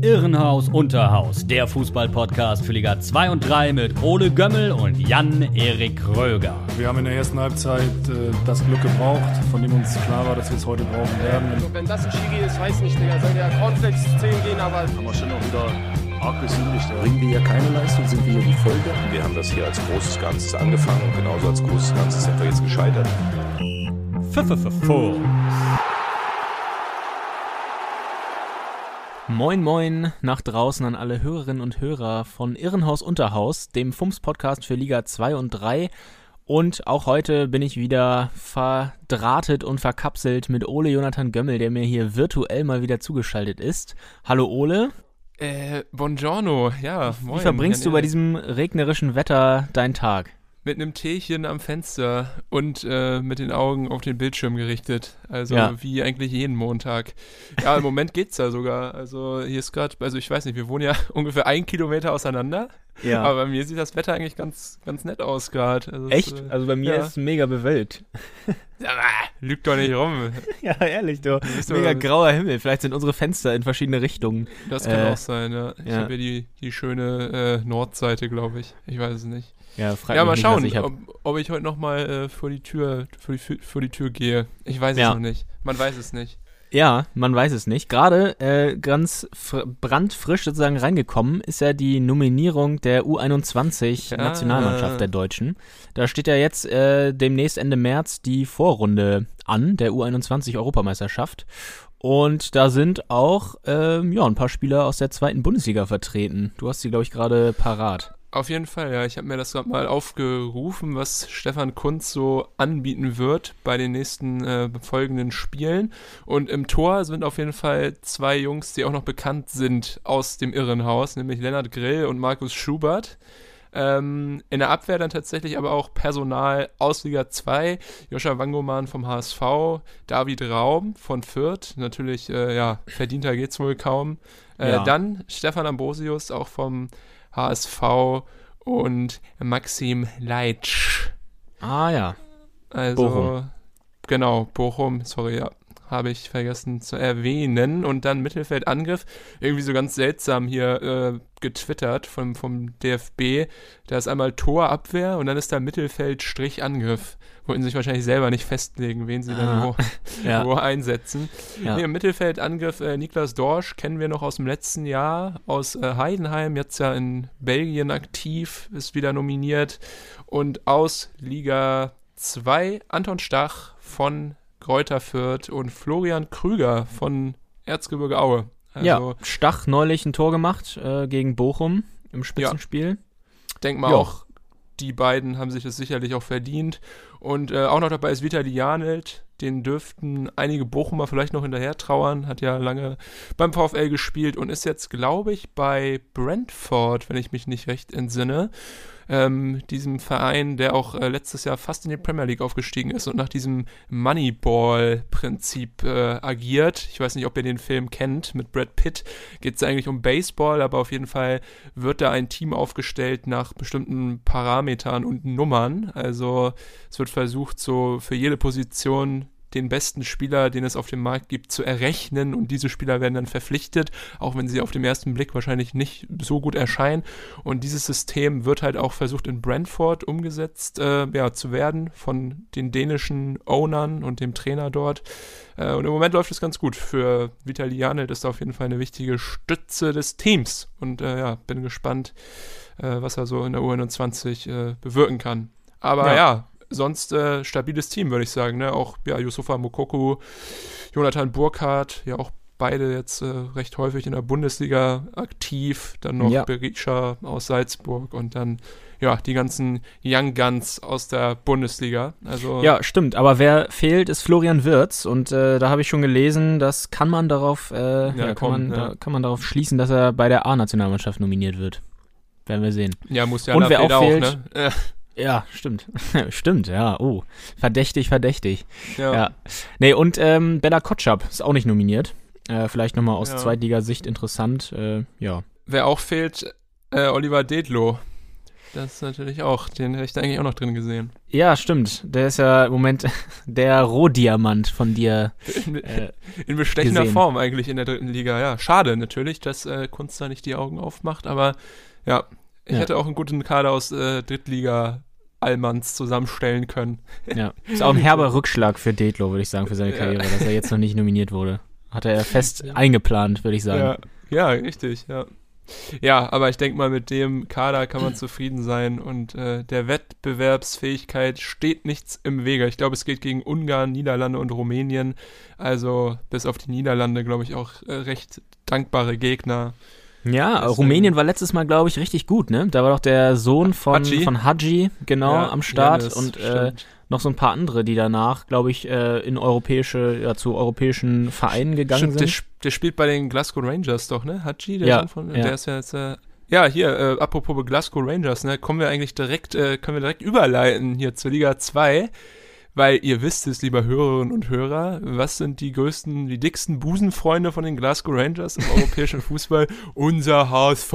Irrenhaus Unterhaus, der Fußball-Podcast für Liga 2 und 3 mit Ole Gömmel und Jan-Erik Röger. Wir haben in der ersten Halbzeit äh, das Glück gebraucht, von dem uns klar war, dass wir es heute brauchen werden. Also, wenn das ein Schiri ist, weiß nicht, Digga. Soll der Cornflakes 10 gehen, aber. Haben wir schon auch wieder arg gesündigt. Ja. Bringen wir hier keine Leistung, sind wir hier die Folge. Wir haben das hier als großes Ganzes angefangen und genauso als großes Ganzes sind wir jetzt gescheitert. Pfefferfuchs. Moin Moin nach draußen an alle Hörerinnen und Hörer von Irrenhaus Unterhaus, dem FUMS-Podcast für Liga 2 und 3. Und auch heute bin ich wieder verdrahtet und verkapselt mit Ole Jonathan Gömmel, der mir hier virtuell mal wieder zugeschaltet ist. Hallo Ole. Äh, buongiorno, ja. Moin. Wie verbringst du bei diesem regnerischen Wetter deinen Tag? Mit einem Teechen am Fenster und äh, mit den Augen auf den Bildschirm gerichtet. Also ja. wie eigentlich jeden Montag. Ja, im Moment geht's ja sogar. Also hier ist gerade, also ich weiß nicht, wir wohnen ja ungefähr ein Kilometer auseinander. Ja. Aber bei mir sieht das Wetter eigentlich ganz, ganz nett aus gerade. Also Echt? Ist, äh, also bei mir ja. ist es mega bewölkt. Lügt doch nicht rum. ja, ehrlich, du. Mega grauer Himmel. Vielleicht sind unsere Fenster in verschiedene Richtungen. Das kann äh, auch sein, ja. Ich ja. habe hier die, die schöne äh, Nordseite, glaube ich. Ich weiß es nicht. Ja, ja mal schauen, nicht, ob, ob, ich heute nochmal äh, vor die Tür vor die, vor die Tür gehe. Ich weiß ja. es noch nicht. Man weiß es nicht. Ja, man weiß es nicht. Gerade äh, ganz brandfrisch sozusagen reingekommen ist ja die Nominierung der U21-Nationalmannschaft ja. der Deutschen. Da steht ja jetzt äh, demnächst Ende März die Vorrunde an, der U21-Europameisterschaft. Und da sind auch ähm, ja, ein paar Spieler aus der zweiten Bundesliga vertreten. Du hast sie, glaube ich, gerade parat. Auf jeden Fall, ja. Ich habe mir das gerade mal aufgerufen, was Stefan Kunz so anbieten wird bei den nächsten äh, folgenden Spielen. Und im Tor sind auf jeden Fall zwei Jungs, die auch noch bekannt sind aus dem Irrenhaus, nämlich Lennart Grill und Markus Schubert. Ähm, in der Abwehr dann tatsächlich aber auch Personal aus Liga 2, Joscha Wangoman vom HSV, David Raum von Fürth, natürlich, äh, ja, verdienter geht's wohl kaum. Äh, ja. Dann Stefan Ambrosius, auch vom HSV und Maxim Leitsch. Ah ja. Also, Bochum. genau, Bochum, sorry, ja, habe ich vergessen zu erwähnen. Und dann Mittelfeldangriff, irgendwie so ganz seltsam hier äh, getwittert vom, vom DFB. Da ist einmal Torabwehr und dann ist da Mittelfeld-Angriff wollten sich wahrscheinlich selber nicht festlegen, wen sie ah, dann wo, ja. wo einsetzen. Ja. Nee, Im Mittelfeldangriff äh, Niklas Dorsch kennen wir noch aus dem letzten Jahr, aus äh, Heidenheim, jetzt ja in Belgien aktiv, ist wieder nominiert. Und aus Liga 2 Anton Stach von Kräuter Fürth und Florian Krüger von Erzgebirge Aue. Also, ja, Stach neulich ein Tor gemacht äh, gegen Bochum im Spitzenspiel. Ja. Denk mal jo. auch, die beiden haben sich das sicherlich auch verdient. Und äh, auch noch dabei ist Vitali Janelt. Den dürften einige Bochumer vielleicht noch hinterher trauern. Hat ja lange beim VfL gespielt und ist jetzt, glaube ich, bei Brentford, wenn ich mich nicht recht entsinne ähm, diesem Verein, der auch äh, letztes Jahr fast in die Premier League aufgestiegen ist und nach diesem Moneyball-Prinzip äh, agiert. Ich weiß nicht, ob ihr den Film kennt. Mit Brad Pitt geht es eigentlich um Baseball, aber auf jeden Fall wird da ein Team aufgestellt nach bestimmten Parametern und Nummern. Also es wird versucht, so für jede Position den besten Spieler, den es auf dem Markt gibt, zu errechnen und diese Spieler werden dann verpflichtet, auch wenn sie auf dem ersten Blick wahrscheinlich nicht so gut erscheinen. Und dieses System wird halt auch versucht in Brentford umgesetzt äh, ja, zu werden von den dänischen Ownern und dem Trainer dort. Äh, und im Moment läuft es ganz gut. Für Vitali Janelt ist auf jeden Fall eine wichtige Stütze des Teams. Und äh, ja, bin gespannt, äh, was er so in der U21 äh, bewirken kann. Aber ja, ja sonst äh, stabiles Team, würde ich sagen. Ne? Auch ja, Yusufa Mokoku, Jonathan Burkhardt, ja auch beide jetzt äh, recht häufig in der Bundesliga aktiv. Dann noch ja. Berisha aus Salzburg und dann ja die ganzen Young Guns aus der Bundesliga. Also ja, stimmt. Aber wer fehlt, ist Florian Wirz und äh, da habe ich schon gelesen, das kann man darauf, äh, ja, ja, kann, man, da, kann man darauf schließen, dass er bei der A-Nationalmannschaft nominiert wird. Werden wir sehen. Ja, muss ja und wer auch, fehlt, auch, ne? Ja, stimmt. stimmt, ja. Oh, verdächtig, verdächtig. Ja. ja. Nee, und ähm, Bella Kotschap ist auch nicht nominiert. Äh, vielleicht nochmal aus ja. Zweitligasicht interessant. Äh, ja. Wer auch fehlt, äh, Oliver Dedlow. Das ist natürlich auch, den hätte ich da eigentlich auch noch drin gesehen. Ja, stimmt. Der ist ja im Moment der Rohdiamant von dir. In, äh, in bestechender gesehen. Form eigentlich in der dritten Liga. Ja, schade natürlich, dass äh, Kunst da nicht die Augen aufmacht, aber ja, ich ja. hätte auch einen guten Kader aus äh, Drittliga Allmanns zusammenstellen können. Ja, ist auch ein herber Rückschlag für Detlo, würde ich sagen, für seine Karriere, ja. dass er jetzt noch nicht nominiert wurde. Hat er fest eingeplant, würde ich sagen. Ja, ja richtig, ja. Ja, aber ich denke mal, mit dem Kader kann man zufrieden sein und äh, der Wettbewerbsfähigkeit steht nichts im Wege. Ich glaube, es geht gegen Ungarn, Niederlande und Rumänien. Also bis auf die Niederlande, glaube ich, auch äh, recht dankbare Gegner. Ja, Deswegen. Rumänien war letztes Mal, glaube ich, richtig gut, ne? Da war doch der Sohn von Haji, von Haji genau, ja, am Start Janis, und äh, noch so ein paar andere, die danach, glaube ich, äh, in europäische, ja, zu europäischen Vereinen gegangen Stimmt, sind. Der, der, spielt bei den Glasgow Rangers doch, ne? Haji, der ja, Sohn von, ja. der ist ja jetzt, äh, ja, hier, äh, apropos Glasgow Rangers, ne, kommen wir eigentlich direkt, äh, können wir direkt überleiten hier zur Liga 2 weil ihr wisst es, lieber Hörerinnen und Hörer, was sind die größten, die dicksten Busenfreunde von den Glasgow Rangers im europäischen Fußball? Unser HSV.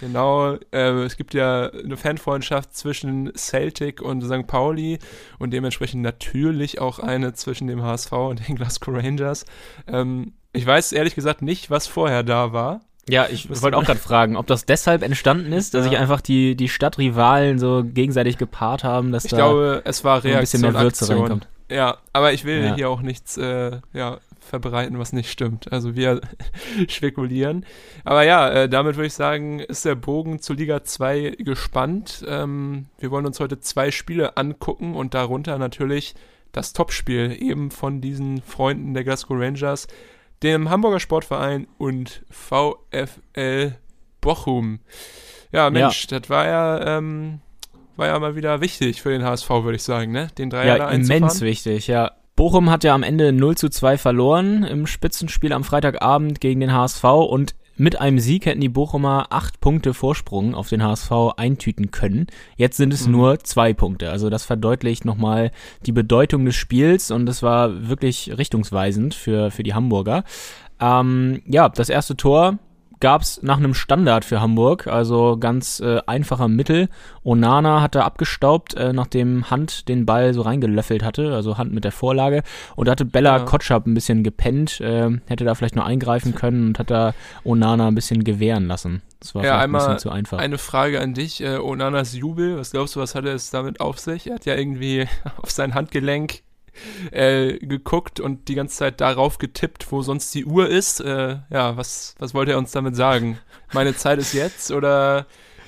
Genau, äh, es gibt ja eine Fanfreundschaft zwischen Celtic und St. Pauli und dementsprechend natürlich auch eine zwischen dem HSV und den Glasgow Rangers. Ähm, ich weiß ehrlich gesagt nicht, was vorher da war. Ja, ich wollte auch gerade fragen, ob das deshalb entstanden ist, dass ja. sich einfach die, die Stadtrivalen so gegenseitig gepaart haben, dass ich da glaube, es war Reaktion, ein bisschen mehr Würze Aktion. reinkommt. Ja, aber ich will ja. hier auch nichts äh, ja, verbreiten, was nicht stimmt. Also wir spekulieren. Aber ja, äh, damit würde ich sagen, ist der Bogen zu Liga 2 gespannt. Ähm, wir wollen uns heute zwei Spiele angucken und darunter natürlich das Topspiel eben von diesen Freunden der Glasgow Rangers dem Hamburger Sportverein und VfL Bochum. Ja, Mensch, ja. das war ja, ähm, war ja mal wieder wichtig für den HSV, würde ich sagen, ne? Den Dreier ja, immens wichtig, ja. Bochum hat ja am Ende 0 zu 2 verloren im Spitzenspiel am Freitagabend gegen den HSV und mit einem Sieg hätten die Bochumer acht Punkte Vorsprung auf den HSV eintüten können. Jetzt sind es mhm. nur zwei Punkte. Also das verdeutlicht nochmal die Bedeutung des Spiels und das war wirklich richtungsweisend für, für die Hamburger. Ähm, ja, das erste Tor gab es nach einem Standard für Hamburg, also ganz äh, einfacher Mittel. Onana hatte abgestaubt, äh, nachdem Hand den Ball so reingelöffelt hatte, also Hand mit der Vorlage. Und da hatte Bella ja. Kotschap ein bisschen gepennt, äh, hätte da vielleicht noch eingreifen können und hat da Onana ein bisschen gewähren lassen. Das war ja, einmal ein bisschen zu einfach. Eine Frage an dich, äh, Onanas Jubel, was glaubst du, was hatte es damit auf sich? Er hat ja irgendwie auf sein Handgelenk äh, geguckt und die ganze Zeit darauf getippt, wo sonst die Uhr ist. Äh, ja, was, was wollte er uns damit sagen? Meine Zeit ist jetzt oder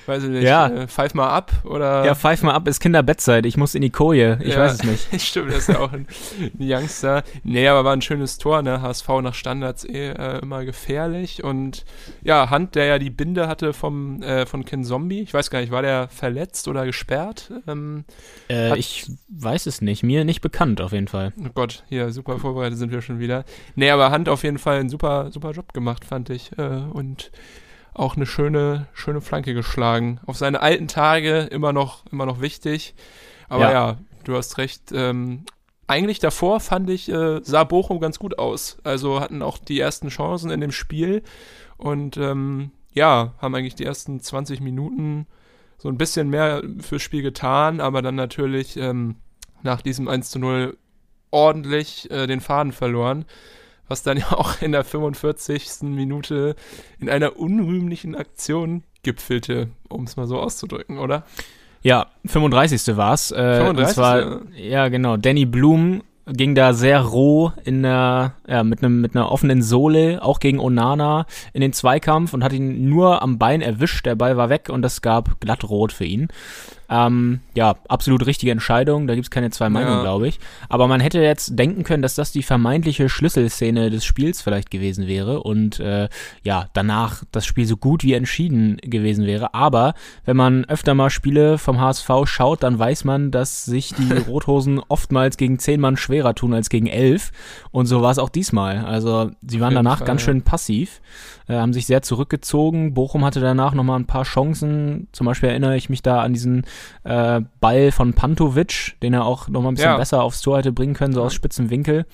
weiß ich nicht, ja. äh, pfeif mal ab oder. Ja, pfeif mal ab ist Kinderbettzeit, ich muss in die Koje, ich ja, weiß es nicht. Stimmt, das ist ja auch ein, ein Youngster. Nee, aber war ein schönes Tor, ne? HSV nach Standards eh äh, immer gefährlich und ja, Hand, der ja die Binde hatte vom, äh, von Ken Zombie, ich weiß gar nicht, war der verletzt oder gesperrt? Ähm, äh, ich weiß es nicht, mir nicht bekannt auf jeden Fall. Oh Gott, hier, super vorbereitet sind wir schon wieder. Nee, aber Hand auf jeden Fall einen super, super Job gemacht, fand ich. Äh, und auch eine schöne, schöne Flanke geschlagen. Auf seine alten Tage immer noch, immer noch wichtig. Aber ja, ja du hast recht. Ähm, eigentlich davor fand ich, äh, sah Bochum ganz gut aus. Also hatten auch die ersten Chancen in dem Spiel und ähm, ja, haben eigentlich die ersten 20 Minuten so ein bisschen mehr fürs Spiel getan, aber dann natürlich ähm, nach diesem 1 zu 0 ordentlich äh, den Faden verloren was dann ja auch in der 45. Minute in einer unrühmlichen Aktion gipfelte, um es mal so auszudrücken, oder? Ja, 35. war es. Äh, 35. War, ja, genau. Danny Blum ging da sehr roh in der, ja, mit einem mit einer offenen Sohle, auch gegen Onana in den Zweikampf und hat ihn nur am Bein erwischt. Der Ball war weg und das gab glattrot für ihn. Ähm, ja, absolut richtige Entscheidung, da gibt es keine zwei Meinungen, ja. glaube ich. Aber man hätte jetzt denken können, dass das die vermeintliche Schlüsselszene des Spiels vielleicht gewesen wäre und äh, ja, danach das Spiel so gut wie entschieden gewesen wäre. Aber wenn man öfter mal Spiele vom HSV schaut, dann weiß man, dass sich die Rothosen oftmals gegen zehn Mann schwerer tun als gegen elf. Und so war es auch diesmal. Also sie waren danach Fall, ganz schön passiv äh, haben sich sehr zurückgezogen. Bochum hatte danach nochmal ein paar Chancen. Zum Beispiel erinnere ich mich da an diesen äh, Ball von Pantovic, den er auch nochmal ein bisschen ja. besser aufs Tor hätte bringen können, so aus spitzem Winkel.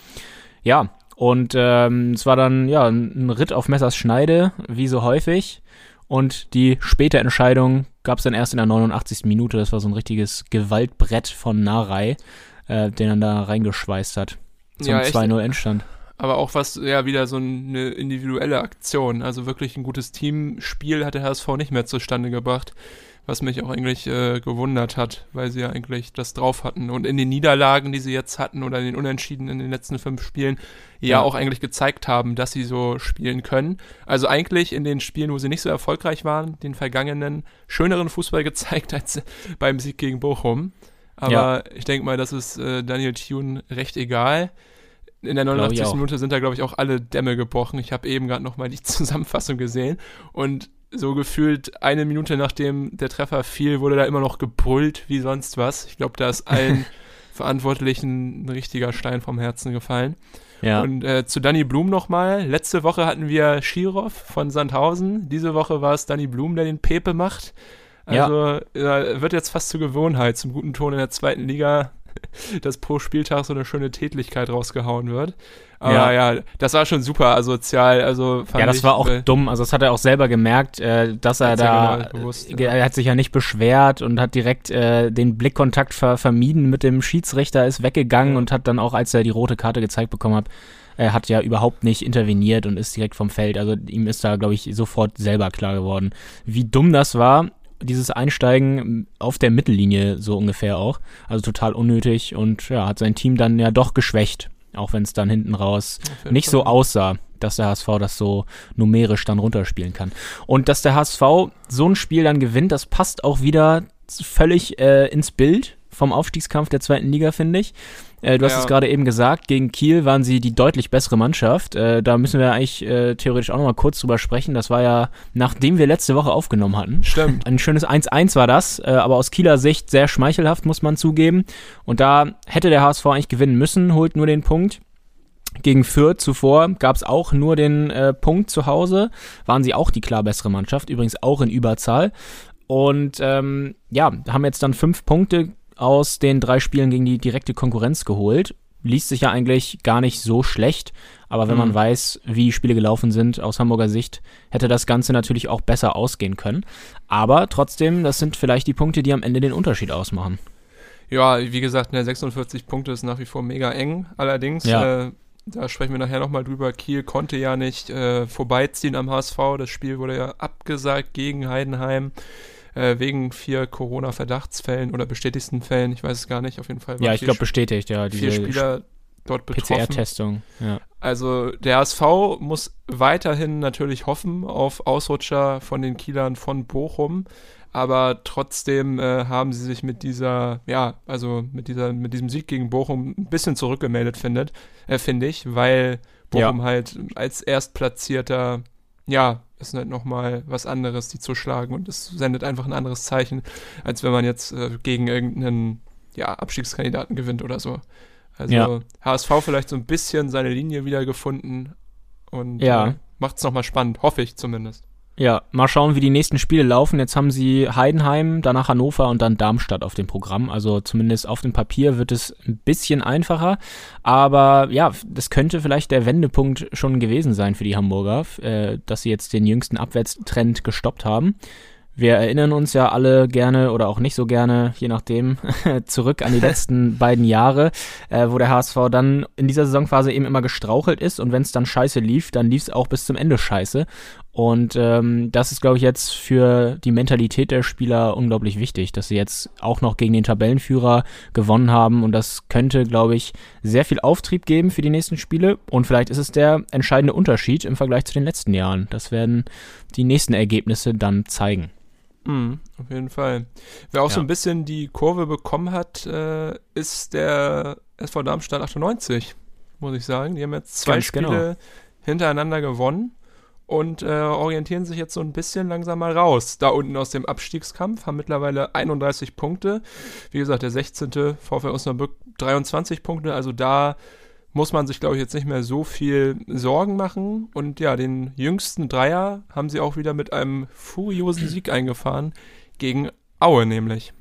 Ja, und ähm, es war dann ja ein Ritt auf Messers Schneide, wie so häufig. Und die späte Entscheidung gab es dann erst in der 89. Minute. Das war so ein richtiges Gewaltbrett von Narei, äh, den er da reingeschweißt hat. Zum Ja, echt. 2-0 Endstand. Aber auch was, ja, wieder so eine individuelle Aktion. Also wirklich ein gutes Teamspiel hat der HSV nicht mehr zustande gebracht. Was mich auch eigentlich äh, gewundert hat, weil sie ja eigentlich das drauf hatten. Und in den Niederlagen, die sie jetzt hatten oder in den Unentschieden in den letzten fünf Spielen, ja, Ja. auch eigentlich gezeigt haben, dass sie so spielen können. Also eigentlich in den Spielen, wo sie nicht so erfolgreich waren, den vergangenen, schöneren Fußball gezeigt als beim Sieg gegen Bochum. Aber Ja. ich denke mal, das ist äh, Daniel Thune recht egal. In der Glaub ich 89. auch. Minute sind da, glaube ich, auch alle Dämme gebrochen. Ich habe eben gerade nochmal die Zusammenfassung gesehen und so gefühlt eine Minute nachdem der Treffer fiel, wurde da immer noch gebrüllt wie sonst was. Ich glaube, da ist allen Verantwortlichen ein richtiger Stein vom Herzen gefallen. Ja. Und äh, zu Danny Blum nochmal. Letzte Woche hatten wir Schirov von Sandhausen. Diese Woche war es Danny Blum, der den Pepe macht. Also ja. wird jetzt fast zur Gewohnheit, zum guten Ton in der zweiten Liga, dass pro Spieltag so eine schöne Tätlichkeit rausgehauen wird. Aber ja, das war schon super asozial. Also Ja, das ich, war auch äh, dumm. Also das hat er auch selber gemerkt, äh, dass er ja da, genau bewusst, er hat sich ja nicht beschwert und hat direkt äh, den Blickkontakt ver vermieden mit dem Schiedsrichter, ist weggegangen Ja. und hat dann auch, als er die rote Karte gezeigt bekommen hat, er hat ja überhaupt nicht interveniert und ist direkt vom Feld. Also ihm ist da, glaube ich, sofort selber klar geworden, wie dumm das war. Dieses Einsteigen auf der Mittellinie so ungefähr auch. Also total unnötig und ja, hat sein Team dann ja doch geschwächt. Auch wenn es dann hinten raus nicht so aussah, dass der HSV das so numerisch dann runterspielen kann. Und dass der HSV so ein Spiel dann gewinnt, das passt auch wieder völlig äh, ins Bild vom Aufstiegskampf der zweiten Liga, finde ich. Äh, du hast Ja. es gerade eben gesagt, gegen Kiel waren sie die deutlich bessere Mannschaft. Äh, da müssen wir eigentlich äh, theoretisch auch nochmal kurz drüber sprechen. Das war ja, nachdem wir letzte Woche aufgenommen hatten. Stimmt. Ein schönes 1-1 war das, äh, aber aus Kieler Sicht sehr schmeichelhaft, muss man zugeben. Und da hätte der HSV eigentlich gewinnen müssen, holt nur den Punkt. Gegen Fürth zuvor gab es auch nur den äh, Punkt zu Hause, waren sie auch die klar bessere Mannschaft, übrigens auch in Überzahl. Und ähm, ja, haben jetzt dann fünf Punkte aus den drei Spielen gegen die direkte Konkurrenz geholt. Liest sich ja eigentlich gar nicht so schlecht, aber wenn man Mhm. weiß, wie Spiele gelaufen sind aus Hamburger Sicht, hätte das Ganze natürlich auch besser ausgehen können. Aber trotzdem, das sind vielleicht die Punkte, die am Ende den Unterschied ausmachen. Ja, wie gesagt, ne, 46 Punkte ist nach wie vor mega eng. Allerdings, Ja. äh, da sprechen wir nachher nochmal drüber. Kiel konnte ja nicht äh, vorbeiziehen am HSV. Das Spiel wurde ja abgesagt gegen Heidenheim äh, wegen vier Corona-Verdachtsfällen oder bestätigten Fällen. Ich weiß es gar nicht. Auf jeden Fall. Ja, ich vier glaube bestätigt, ja, vier diese Spieler dort betroffen. PCR-Testung. Ja. Also der HSV muss weiterhin natürlich hoffen auf Ausrutscher von den Kielern von Bochum, aber trotzdem äh, haben sie sich mit dieser, ja, also mit dieser, mit diesem Sieg gegen Bochum ein bisschen zurückgemeldet, findet, äh, finde ich, weil Bochum halt als Erstplatzierter, ja, ist halt nochmal was anderes, die zu schlagen und es sendet einfach ein anderes Zeichen, als wenn man jetzt äh, gegen irgendeinen, ja, Abstiegskandidaten gewinnt oder so. Also Ja. HSV vielleicht so ein bisschen seine Linie wieder gefunden und Ja. äh, macht es nochmal spannend, hoffe ich zumindest. Ja, mal schauen, wie die nächsten Spiele laufen. Jetzt haben sie Heidenheim, danach Hannover und dann Darmstadt auf dem Programm. Also zumindest auf dem Papier wird es ein bisschen einfacher. Aber ja, das könnte vielleicht der Wendepunkt schon gewesen sein für die Hamburger, äh, dass sie jetzt den jüngsten Abwärtstrend gestoppt haben. Wir erinnern uns ja alle gerne oder auch nicht so gerne, je nachdem, zurück an die letzten beiden Jahre, äh, wo der HSV dann in dieser Saisonphase eben immer gestrauchelt ist und wenn es dann scheiße lief, dann lief es auch bis zum Ende scheiße. Und ähm, das ist, glaube ich, jetzt für die Mentalität der Spieler unglaublich wichtig, dass sie jetzt auch noch gegen den Tabellenführer gewonnen haben. Und das könnte, glaube ich, sehr viel Auftrieb geben für die nächsten Spiele. Und vielleicht ist es der entscheidende Unterschied im Vergleich zu den letzten Jahren. Das werden die nächsten Ergebnisse dann zeigen. Mhm, auf jeden Fall. Wer auch so Ja. ein bisschen die Kurve bekommen hat, äh, ist der SV Darmstadt 98, muss ich sagen. Die haben jetzt zwei Ganz Spiele genau. hintereinander gewonnen und äh, orientieren sich jetzt so ein bisschen langsam mal raus. Da unten aus dem Abstiegskampf haben mittlerweile 31 Punkte. Wie gesagt, der 16. VfL Osnabrück 23 Punkte. Also da muss man sich, glaube ich, jetzt nicht mehr so viel Sorgen machen. Und ja, den jüngsten Dreier haben sie auch wieder mit einem furiosen Sieg eingefahren gegen Aue nämlich.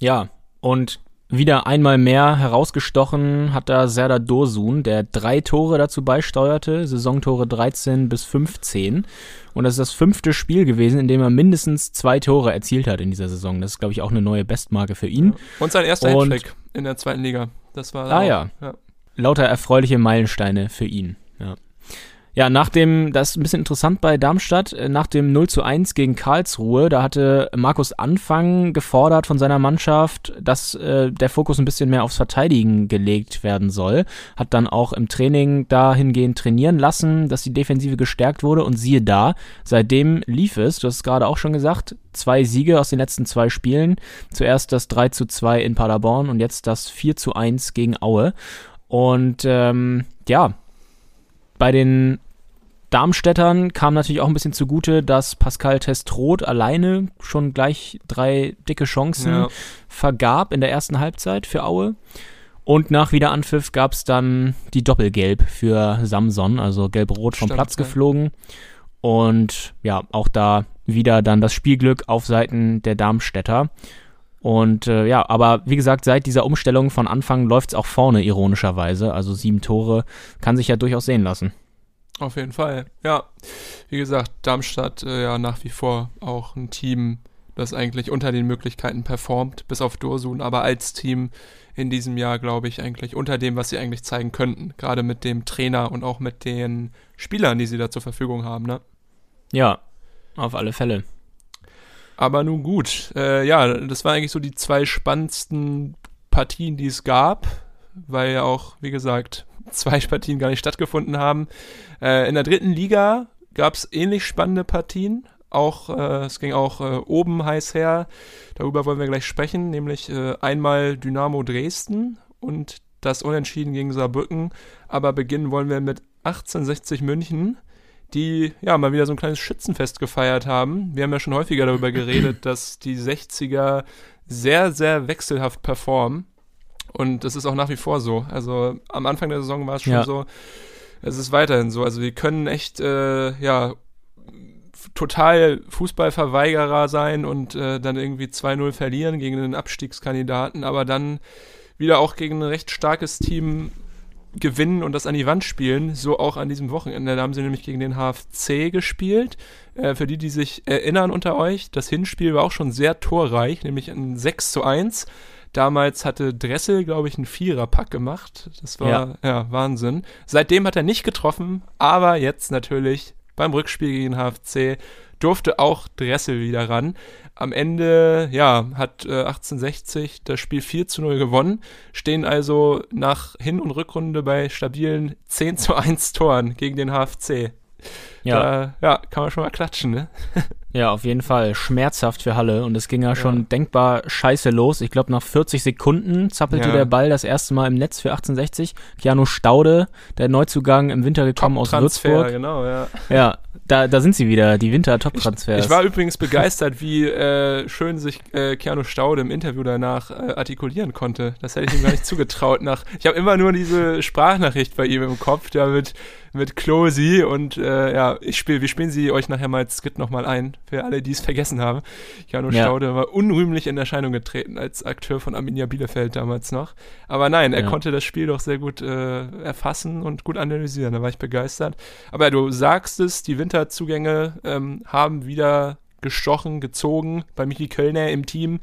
Ja, und wieder einmal mehr herausgestochen hat da Serdar Dursun, der drei Tore dazu beisteuerte, Saisontore 13 bis 15. Und das ist das fünfte Spiel gewesen, in dem er mindestens zwei Tore erzielt hat in dieser Saison. Das ist, glaube ich, auch eine neue Bestmarke für ihn. Und sein erster Und- Hattrick in der zweiten Liga. Das war Ah, auch, ja. ja. lauter erfreuliche Meilensteine für ihn. Ja. Ja, nach dem, das ist ein bisschen interessant bei Darmstadt, äh, nach dem 0 zu 1 gegen Karlsruhe, da hatte Markus Anfang gefordert von seiner Mannschaft, dass äh, der Fokus ein bisschen mehr aufs Verteidigen gelegt werden soll. Hat dann auch im Training dahingehend trainieren lassen, dass die Defensive gestärkt wurde und siehe da, seitdem lief es, du hast es gerade auch schon gesagt, zwei Siege aus den letzten zwei Spielen. Zuerst das 3 zu 2 in Paderborn und jetzt das 4 zu 1 gegen Aue. Und ähm, ja, bei den Darmstädtern kam natürlich auch ein bisschen zugute, dass Pascal Testroth alleine schon gleich drei dicke Chancen Ja. vergab in der ersten Halbzeit für Aue. Und nach Wiederanpfiff gab es dann die Doppelgelb für Samson, also gelb-rot vom Stimmt, Platz ja. geflogen. Und ja, auch da wieder dann das Spielglück auf Seiten der Darmstädter. Und äh, ja, aber wie gesagt, seit dieser Umstellung von Anfang läuft es auch vorne, ironischerweise. Also sieben Tore kann sich ja durchaus sehen lassen. Auf jeden Fall. Ja, wie gesagt, Darmstadt äh, ja nach wie vor auch ein Team, das eigentlich unter den Möglichkeiten performt, bis auf Dursun, aber als Team in diesem Jahr, glaube ich, eigentlich unter dem, was sie eigentlich zeigen könnten. Gerade mit dem Trainer und auch mit den Spielern, die sie da zur Verfügung haben, ne? Ja, auf alle Fälle. Aber nun gut, äh, ja, das waren eigentlich so die zwei spannendsten Partien, die es gab, weil ja auch, wie gesagt, zwei Partien gar nicht stattgefunden haben. Äh, in der dritten Liga gab es ähnlich spannende Partien. Auch, äh, es ging auch äh, oben heiß her. Darüber wollen wir gleich sprechen, nämlich äh, einmal Dynamo Dresden und das Unentschieden gegen Saarbrücken. Aber beginnen wollen wir mit 1860 München die ja mal wieder so ein kleines Schützenfest gefeiert haben. Wir haben ja schon häufiger darüber geredet, dass die 60er sehr, sehr wechselhaft performen. Und das ist auch nach wie vor so. Also am Anfang der Saison war es schon Ja. so. Es ist weiterhin so. Also wir können echt, äh, ja, total Fußballverweigerer sein und äh, dann irgendwie 2-0 verlieren gegen einen Abstiegskandidaten, aber dann wieder auch gegen ein recht starkes Team gewinnen und das an die Wand spielen, so auch an diesem Wochenende. Da haben sie nämlich gegen den HFC gespielt. Äh, für die, die sich erinnern unter euch, das Hinspiel war auch schon sehr torreich, nämlich ein 6 zu 1. Damals hatte Dressel, glaube ich, einen Viererpack gemacht. Das war ja. Ja. Wahnsinn. Seitdem hat er nicht getroffen, aber jetzt natürlich beim Rückspiel gegen den HFC durfte auch Dressel wieder ran. Am Ende, ja, hat äh, 1860 das Spiel 4 zu 0 gewonnen, stehen also nach Hin- und Rückrunde bei stabilen 10 zu 1 Toren gegen den HFC. Ja, Da, ja, kann man schon mal klatschen, ne? ja, auf jeden Fall. Schmerzhaft für Halle. Und es ging ja schon denkbar scheiße los. Ich glaube, nach 40 Sekunden zappelte Ja. der Ball das erste Mal im Netz für 1860. Keanu Staude, der Neuzugang im Winter gekommen aus Top-Transfer, Würzburg. genau, ja. Ja, da, da sind sie wieder, die Winter-Top-Transfers. Ich war übrigens begeistert, wie äh, schön sich äh, Keanu Staude im Interview danach äh, artikulieren konnte. Das hätte ich ihm gar nicht zugetraut. Nach, ich habe immer nur diese Sprachnachricht bei ihm im Kopf, da mit, Closy und äh, ja, ich spiele, wir spielen sie euch nachher mal als Skit nochmal ein, für alle, die es vergessen haben. Keanu Ja. Staude war unrühmlich in Erscheinung getreten als Akteur von Arminia Bielefeld damals noch. Aber nein, er Ja. konnte das Spiel doch sehr gut äh, erfassen und gut analysieren. Da war ich begeistert. Aber du sagst es, die Winterzugänge ähm, haben wieder gestochen, gezogen bei Michi Kölner im Team,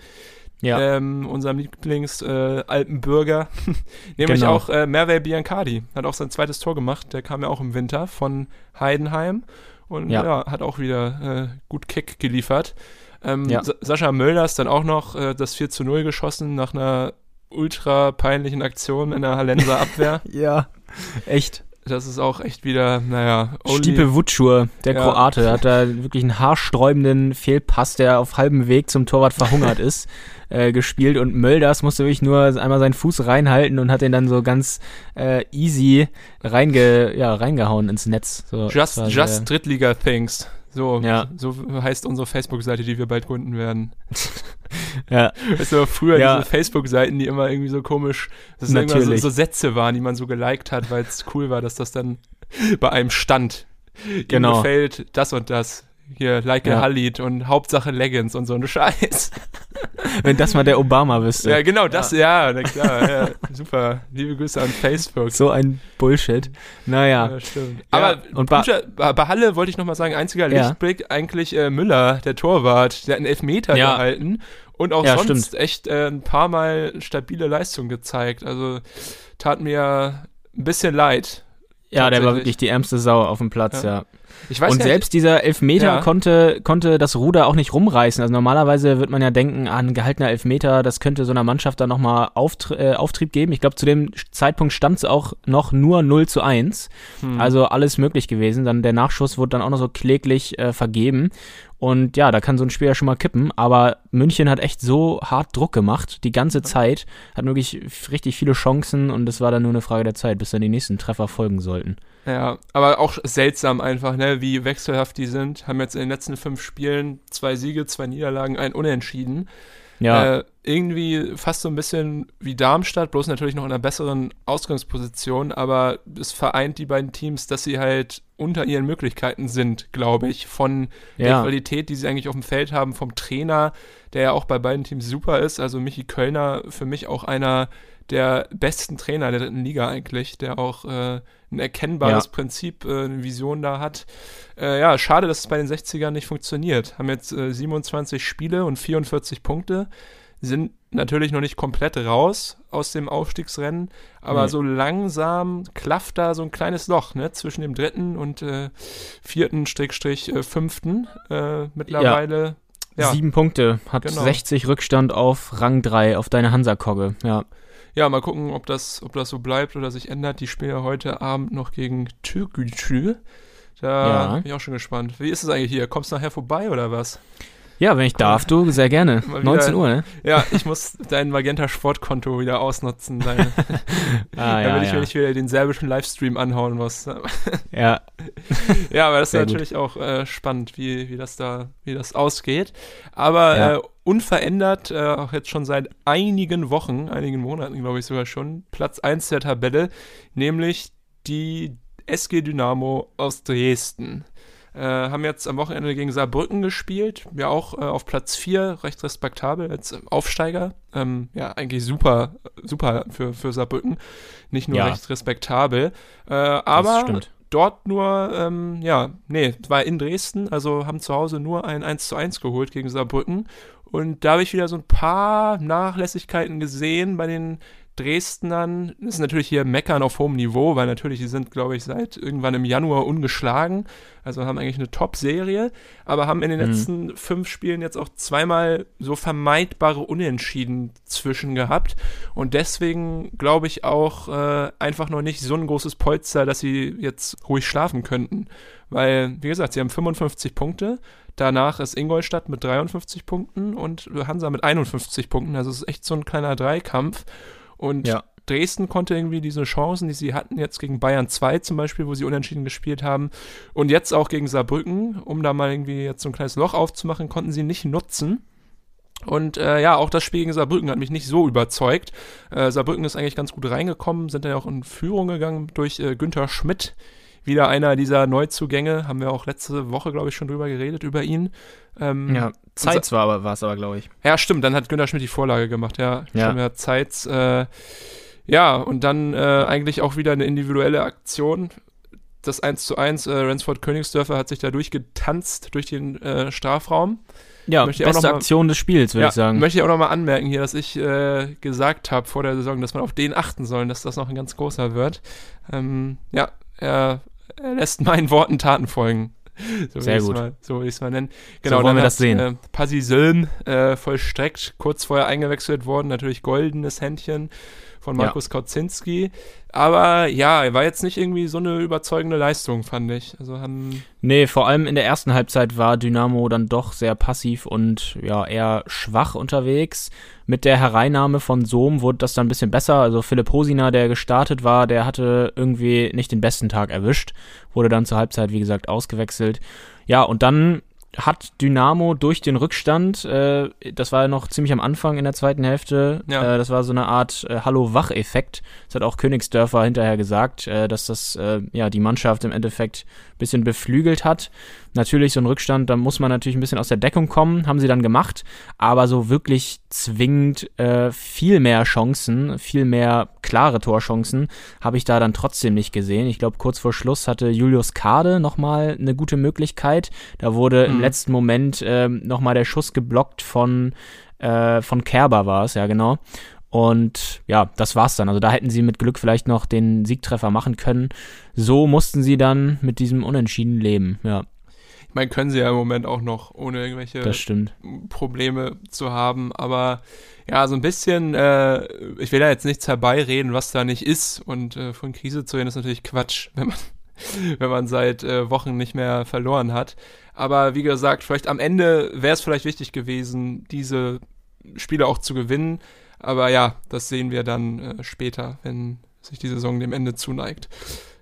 ja, ähm, unserem Lieblings äh. Nämlich Genau. auch äh, Merve Biancardi hat auch sein zweites Tor gemacht. Der kam ja auch im Winter von Heidenheim und ja, Ja. hat auch wieder äh, gut Kick geliefert. Ähm, Ja. Sa Sascha Mölders dann auch noch äh, das 4 zu 0 geschossen nach einer ultra peinlichen Aktion in der Hallenser Abwehr. ja, echt. Das ist auch echt wieder, naja, only- Stipe Wutschur, der Ja. Kroate, hat da wirklich einen haarsträubenden Fehlpass, der auf halbem Weg zum Torwart verhungert ist, äh, gespielt und Mölders musste wirklich nur einmal seinen Fuß reinhalten und hat den dann so ganz äh, easy reinge, ja, reingehauen ins Netz. So, Just, just Drittliga-Things. So, Ja. so heißt unsere Facebook-Seite, die wir bald gründen werden. ja, Weißt du, früher Ja. diese Facebook-Seiten, die immer irgendwie so komisch, dass es irgendwann so, Natürlich. so Sätze waren, die man so geliked hat, weil es cool war, dass das dann bei einem stand. Ihm Genau. gefällt das und das. hier Like Ja. a Halid und Hauptsache Leggings und so ein Scheiß. Wenn das mal der Obama wüsste. Ja, genau, das, ja, na klar, ja, super. Liebe Grüße an Facebook. So ein Bullshit. Naja. Ja, stimmt. Ja, Aber und bei- guter, bei, bei Halle wollte ich nochmal sagen, einziger Ja. Lichtblick eigentlich äh, Müller, der Torwart, der hat einen Elfmeter Ja. gehalten und auch Ja, sonst stimmt. echt äh, ein paar Mal stabile Leistung gezeigt. Also tat mir ein bisschen leid. Ja, der war wirklich die ärmste Sau auf dem Platz, Ja. ja. Ich weiß und selbst dieser Elfmeter Ja. konnte, konnte das Ruder auch nicht rumreißen. Also normalerweise wird man ja denken, ah, ein gehaltener Elfmeter, das könnte so einer Mannschaft dann nochmal Auftri äh, Auftrieb geben. Ich glaube, zu dem Zeitpunkt stand es auch noch nur 0 zu 1. Hm. Also alles möglich gewesen. Dann der Nachschuss wurde dann auch noch so kläglich äh, vergeben. Und ja, da kann so ein Spiel ja schon mal kippen. Aber München hat echt so hart Druck gemacht, die ganze Zeit. Hat wirklich richtig viele Chancen und es war dann nur eine Frage der Zeit, bis dann die nächsten Treffer folgen sollten. Ja, aber auch seltsam einfach, ne, wie wechselhaft die sind. Haben jetzt in den letzten fünf Spielen zwei Siege, zwei Niederlagen, ein Unentschieden. Ja, Äh, irgendwie fast so ein bisschen wie Darmstadt, bloß natürlich noch in einer besseren Ausgangsposition, aber es vereint die beiden Teams, dass sie halt unter ihren Möglichkeiten sind, glaube ich, von der ja. Qualität, die sie eigentlich auf dem Feld haben, vom Trainer, der ja auch bei beiden Teams super ist. Also Michi Kölner für mich auch einer der besten Trainer der dritten Liga eigentlich, der auch äh, ein erkennbares Ja. Prinzip, äh, eine Vision da hat. Äh, ja, schade, dass es bei den 60ern nicht funktioniert. Haben jetzt äh, 27 Spiele und 44 Punkte, sind natürlich noch nicht komplett raus aus dem Aufstiegsrennen, aber Nee. so langsam klafft da so ein kleines Loch ne, zwischen dem dritten und äh, vierten, Strickstrich, äh, fünften äh, mittlerweile. Ja. Sieben Punkte, hat Genau. 60 Rückstand auf Rang 3, auf deine Hansa-Kogge. Ja. Ja, mal gucken, ob das, ob das so bleibt oder sich ändert. Die spielen ja heute Abend noch gegen Türkgücü. Da Ja. bin ich auch schon gespannt. Wie ist es eigentlich hier? Kommst du nachher vorbei oder was? Ja, wenn ich darf, du, sehr gerne. Mal wieder- 19 Uhr, ne? Ja, ich muss dein Magenta Sportkonto wieder ausnutzen. Deine, Ah, damit ja, ich, ja. wenn ich wieder den serbischen Livestream anhauen muss. ja. Ja, aber das ist Sehr gut. natürlich auch äh, spannend, wie, wie das da, wie das ausgeht. Aber Ja. äh, unverändert, äh, auch jetzt schon seit einigen Wochen, einigen Monaten, glaube ich sogar schon, Platz 1 der Tabelle, nämlich die SG Dynamo aus Dresden. Äh, haben jetzt am Wochenende gegen Saarbrücken gespielt, ja auch äh, auf Platz 4, recht respektabel als Aufsteiger. Ähm, ja, eigentlich super, super für, für Saarbrücken. Nicht nur Ja. recht respektabel. Äh, aber stimmt. dort nur, ähm, ja, nee, war in Dresden, also haben zu Hause nur ein 1 zu 1 geholt gegen Saarbrücken. Und da habe ich wieder so ein paar Nachlässigkeiten gesehen bei den Dresdnern. Das ist natürlich hier Meckern auf hohem Niveau, weil natürlich die sind, glaube ich, seit irgendwann im Januar ungeschlagen. Also haben eigentlich eine Top-Serie, aber haben in den Mhm. letzten fünf Spielen jetzt auch zweimal so vermeidbare Unentschieden zwischen gehabt. Und deswegen glaube ich auch äh, einfach noch nicht so ein großes Polster, dass sie jetzt ruhig schlafen könnten. Weil, wie gesagt, sie haben 55 Punkte. Danach ist Ingolstadt mit 53 Punkten und Hansa mit 51 Punkten. Also es ist echt so ein kleiner Dreikampf. Und Ja. Dresden konnte irgendwie diese Chancen, die sie hatten, jetzt gegen Bayern 2 zum Beispiel, wo sie unentschieden gespielt haben, und jetzt auch gegen Saarbrücken, um da mal irgendwie jetzt so ein kleines Loch aufzumachen, konnten sie nicht nutzen. Und äh, ja, auch das Spiel gegen Saarbrücken hat mich nicht so überzeugt. Äh, Saarbrücken ist eigentlich ganz gut reingekommen, sind dann auch in Führung gegangen durch äh, Günther Schmidt. Wieder einer dieser Neuzugänge, haben wir auch letzte Woche, glaube ich, schon drüber geredet, über ihn. Ähm, Ja, Zeit war aber, war es aber, glaube ich. ja, stimmt, dann hat Günter Schmidt die Vorlage gemacht, ja. Ja. Stimmt, ja, Zeit. Äh, ja, und dann äh, eigentlich auch wieder eine individuelle Aktion. Das 1 zu 1, äh, Ransford Königsdörfer hat sich da durchgetanzt durch den äh, Strafraum. Ja, Möchte beste mal- Aktion des Spiels, würde ja, ich sagen. möchte ich auch nochmal anmerken hier, dass ich äh, gesagt habe vor der Saison, dass man auf den achten soll, dass das noch ein ganz großer wird. Ähm, ja, er lässt meinen Worten Taten folgen. So Sehr gut. Mal, so will ich es mal nennen. Genau, wollen dann wir hat, das sehen. Äh, Pasi Sölm äh, vollstreckt, kurz vorher eingewechselt worden, natürlich goldenes Händchen von Ja. Markus Kautzinski. Aber ja, er war jetzt nicht irgendwie so eine überzeugende Leistung, fand ich. Also haben Nee, vor allem in der ersten Halbzeit war Dynamo dann doch sehr passiv und ja, eher schwach unterwegs. Mit der Hereinnahme von Sohm wurde das dann ein bisschen besser. Also Philipp Hosina, der gestartet war, der hatte irgendwie nicht den besten Tag erwischt. Wurde dann zur Halbzeit, wie gesagt, ausgewechselt. Ja, und dann hat Dynamo durch den Rückstand, äh, das war ja noch ziemlich am Anfang in der zweiten Hälfte, Ja. äh, das war so eine Art äh, Hallo-Wach-Effekt. Das hat auch Königsdörfer hinterher gesagt, äh, dass das äh, ja die Mannschaft im Endeffekt ein bisschen beflügelt hat. Natürlich, so ein Rückstand, da muss man natürlich ein bisschen aus der Deckung kommen, haben sie dann gemacht, aber so wirklich zwingend äh, viel mehr Chancen, viel mehr klare Torchancen habe ich da dann trotzdem nicht gesehen. Ich glaube, kurz vor Schluss hatte Julius Kade nochmal eine gute Möglichkeit. Da wurde mhm. im letzten Moment äh, nochmal der Schuss geblockt von, äh, von Kerber war es, ja genau. Und ja, das war's dann. Also da hätten sie mit Glück vielleicht noch den Siegtreffer machen können. So mussten sie dann mit diesem Unentschieden leben, ja. Meine, können sie ja im Moment auch noch, ohne irgendwelche Probleme zu haben. Aber ja, so ein bisschen, äh, ich will da jetzt nichts herbeireden, was da nicht ist. Und äh, von Krise zu reden ist natürlich Quatsch, wenn man, wenn man seit äh, Wochen nicht mehr verloren hat. Aber wie gesagt, vielleicht am Ende wäre es vielleicht wichtig gewesen, diese Spiele auch zu gewinnen. Aber ja, das sehen wir dann äh, später, wenn sich die Saison dem Ende zuneigt.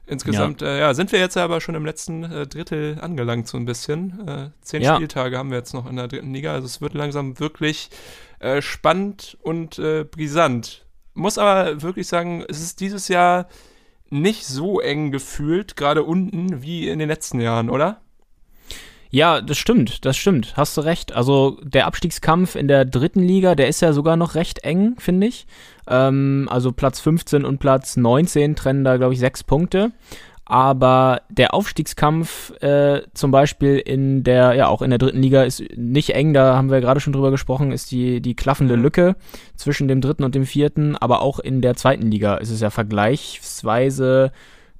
Insgesamt, ja. Äh, ja, sind wir jetzt aber schon im letzten äh, Drittel angelangt, so ein bisschen. Äh, zehn ja. Spieltage haben wir jetzt noch in der dritten Liga, also es wird langsam wirklich äh, spannend und äh, brisant. Muss aber wirklich sagen, es ist dieses Jahr nicht so eng gefühlt, gerade unten, wie in den letzten Jahren, oder? Ja, das stimmt, das stimmt. Hast du recht. Also der Abstiegskampf in der dritten Liga, der ist ja sogar noch recht eng, finde ich. Ähm, also Platz 15 und Platz 19 trennen da, glaube ich, sechs Punkte. Aber der Aufstiegskampf äh, zum Beispiel in der, ja auch in der dritten Liga ist nicht eng, da haben wir gerade schon drüber gesprochen, ist die, die klaffende Lücke zwischen dem dritten und dem vierten, aber auch in der zweiten Liga ist es ja vergleichsweise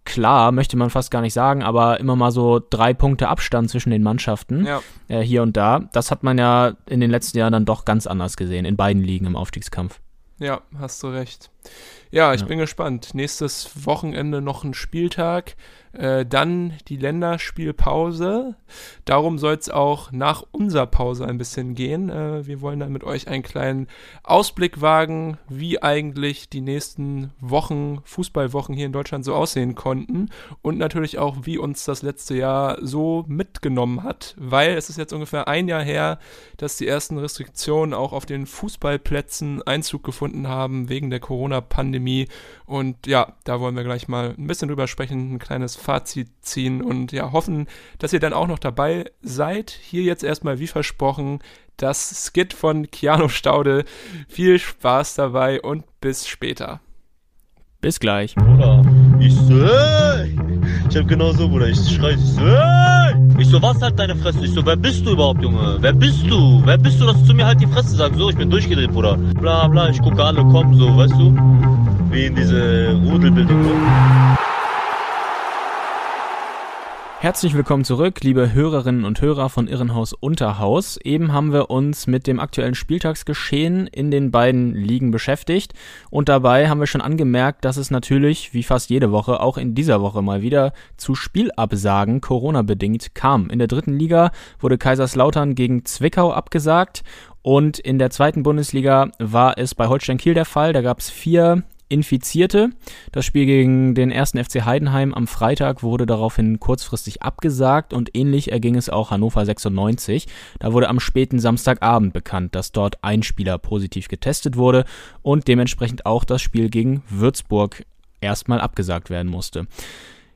klar, möchte man fast gar nicht sagen, aber immer mal so drei Punkte Abstand zwischen den Mannschaften ja. äh, hier und da. Das hat man ja in den letzten Jahren dann doch ganz anders gesehen, in beiden Ligen im Aufstiegskampf. Ja, hast du recht. Ja, ich ja. bin gespannt. Nächstes Wochenende noch ein Spieltag. Äh, dann die Länderspielpause. Darum soll es auch nach unserer Pause ein bisschen gehen. Äh, wir wollen dann mit euch einen kleinen Ausblick wagen, wie eigentlich die nächsten Wochen, Fußballwochen hier in Deutschland so aussehen konnten und natürlich auch, wie uns das letzte Jahr so mitgenommen hat, weil es ist jetzt ungefähr ein Jahr her, dass die ersten Restriktionen auch auf den Fußballplätzen Einzug gefunden haben wegen der Corona-Pandemie. Und ja, da wollen wir gleich mal ein bisschen drüber sprechen, ein kleines Fazit ziehen und ja, hoffen, dass ihr dann auch noch dabei seid. Hier jetzt erstmal, wie versprochen, das Skit von Keanu Staude. Viel Spaß dabei und bis später. Bis gleich. Bruder, ich so, hey! Ich hab genau so, Bruder, ich schrei, ich so, hey! Ich so, was halt deine Fresse? Ich so, wer bist du überhaupt, Junge? Wer bist du? Wer bist du, dass du zu mir halt die Fresse sagst? So, ich bin durchgedreht, Bruder. Bla, bla, ich gucke alle kommen, so, weißt du? Wie in diese Rudelbildung. Herzlich willkommen zurück, liebe Hörerinnen und Hörer von Irrenhaus Unterhaus. Eben haben wir uns mit dem aktuellen Spieltagsgeschehen in den beiden Ligen beschäftigt und dabei haben wir schon angemerkt, dass es natürlich, wie fast jede Woche, auch in dieser Woche mal wieder zu Spielabsagen Corona-bedingt kam. In der dritten Liga wurde Kaiserslautern gegen Zwickau abgesagt und in der zweiten Bundesliga war es bei Holstein Kiel der Fall. Da gab es vier Infizierte. Das Spiel gegen den ersten FC Heidenheim am Freitag wurde daraufhin kurzfristig abgesagt und ähnlich erging es auch Hannover 96. Da wurde am späten Samstagabend bekannt, dass dort ein Spieler positiv getestet wurde und dementsprechend auch das Spiel gegen Würzburg erstmal abgesagt werden musste.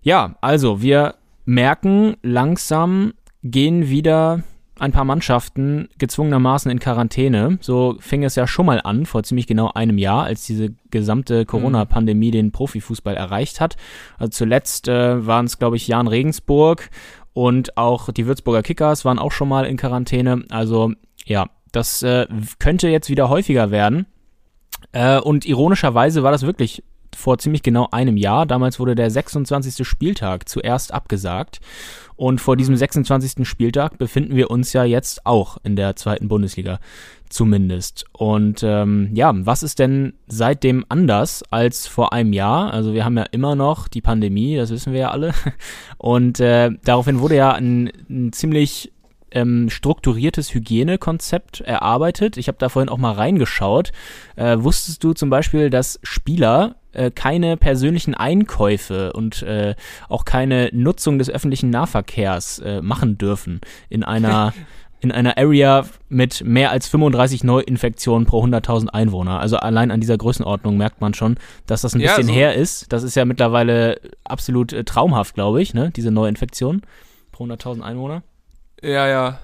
Ja, also wir merken langsam gehen wieder ein paar Mannschaften gezwungenermaßen in Quarantäne. So fing es ja schon mal an, vor ziemlich genau einem Jahr, als diese gesamte Corona-Pandemie den Profifußball erreicht hat. Also zuletzt äh, waren es, glaube ich, Jan Regensburg und auch die Würzburger Kickers waren auch schon mal in Quarantäne. Also ja, das äh, könnte jetzt wieder häufiger werden. Äh, und ironischerweise war das wirklich vor ziemlich genau einem Jahr. Damals wurde der 26. Spieltag zuerst abgesagt. Und vor diesem 26. Spieltag befinden wir uns ja jetzt auch in der zweiten Bundesliga zumindest. Und ähm, ja, was ist denn seitdem anders als vor einem Jahr? Also wir haben ja immer noch die Pandemie, das wissen wir ja alle. Und äh, daraufhin wurde ja ein, ein ziemlich ähm, strukturiertes Hygienekonzept erarbeitet. Ich habe da vorhin auch mal reingeschaut. Äh, wusstest du zum Beispiel, dass Spieler äh, keine persönlichen Einkäufe und äh, auch keine Nutzung des öffentlichen Nahverkehrs äh, machen dürfen in einer in einer Area mit mehr als 35 Neuinfektionen pro 100.000 Einwohner. Also allein an dieser Größenordnung merkt man schon, dass das ein ja, bisschen so her ist. Das ist ja mittlerweile absolut äh, traumhaft, glaube ich, ne? diese Neuinfektion pro 100.000 Einwohner. Ja, ja.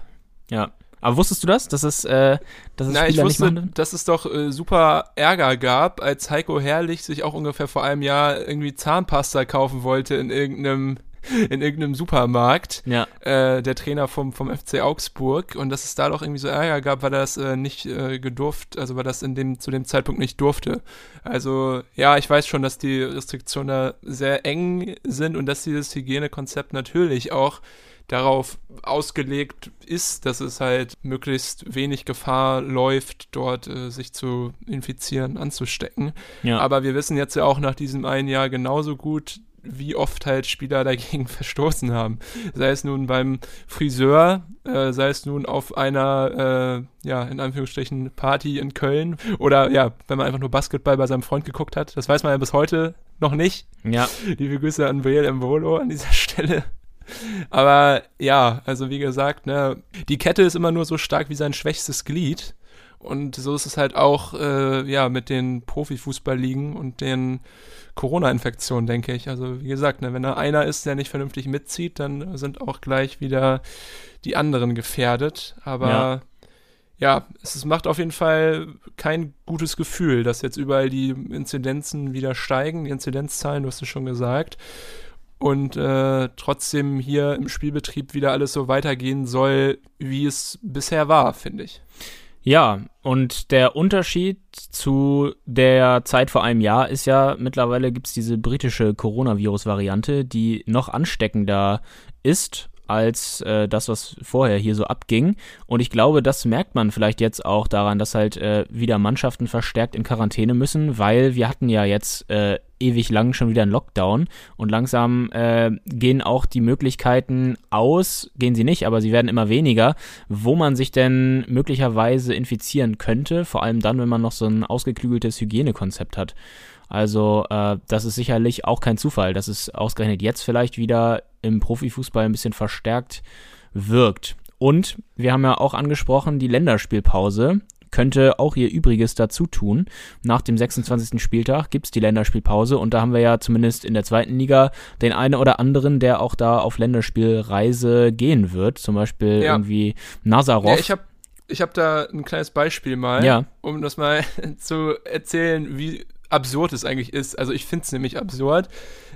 Ja. Aber wusstest du das, dass es, äh, dass es Na, ich Spieler wusste, machen? dürfen? dass es doch äh, super Ärger gab, als Heiko Herrlich sich auch ungefähr vor einem Jahr irgendwie Zahnpasta kaufen wollte in irgendeinem in irgendeinem Supermarkt, Ja. äh, der Trainer vom, vom FC Augsburg und dass es da doch irgendwie so Ärger gab, weil er das äh, nicht äh, gedurft, also weil das in dem, zu dem Zeitpunkt nicht durfte. Also ja, ich weiß schon, dass die Restriktionen da sehr eng sind und dass dieses Hygienekonzept natürlich auch darauf ausgelegt ist, dass es halt möglichst wenig Gefahr läuft, dort äh, sich zu infizieren, anzustecken. Ja. Aber wir wissen jetzt ja auch nach diesem einen Jahr genauso gut, wie oft halt Spieler dagegen verstoßen haben. Sei es nun beim Friseur, äh, sei es nun auf einer, äh, ja, in Anführungsstrichen Party in Köln oder ja, wenn man einfach nur Basketball bei seinem Freund geguckt hat. Das weiß man ja bis heute noch nicht. ja. Liebe Grüße an Brielle Mbolo an dieser Stelle. Aber ja, also wie gesagt, ne, die Kette ist immer nur so stark wie sein schwächstes Glied. Und so ist es halt auch äh, ja, mit den Profifußballligen und den Corona-Infektionen, denke ich. Also wie gesagt, ne, wenn da einer ist, der nicht vernünftig mitzieht, dann sind auch gleich wieder die anderen gefährdet. Aber Ja. ja, es, es macht auf jeden Fall kein gutes Gefühl, dass jetzt überall die Inzidenzen wieder steigen, die Inzidenzzahlen, du hast es schon gesagt. Und äh, trotzdem hier im Spielbetrieb wieder alles so weitergehen soll, wie es bisher war, finde ich. Ja, und der Unterschied zu der Zeit vor einem Jahr ist ja, mittlerweile gibt es diese britische Coronavirus-Variante, die noch ansteckender ist als äh, das, was vorher hier so abging. Und ich glaube, das merkt man vielleicht jetzt auch daran, dass halt äh, wieder Mannschaften verstärkt in Quarantäne müssen, weil wir hatten ja jetzt äh, ewig lang schon wieder einen Lockdown und langsam äh, gehen auch die Möglichkeiten aus, gehen sie nicht, aber sie werden immer weniger, wo man sich denn möglicherweise infizieren könnte, vor allem dann, wenn man noch so ein ausgeklügeltes Hygienekonzept hat. Also äh, das ist sicherlich auch kein Zufall, dass es ausgerechnet jetzt vielleicht wieder im Profifußball ein bisschen verstärkt wirkt. Und wir haben ja auch angesprochen, die Länderspielpause könnte auch ihr Übriges dazu tun. Nach dem 26. Spieltag gibt es die Länderspielpause und da haben wir ja zumindest in der zweiten Liga den einen oder anderen, der auch da auf Länderspielreise gehen wird. Zum Beispiel Ja. irgendwie Nazarov. Ja, ich habe ich hab da ein kleines Beispiel mal, Ja. um das mal zu erzählen, wie absurd es eigentlich ist. Also ich finde es nämlich absurd.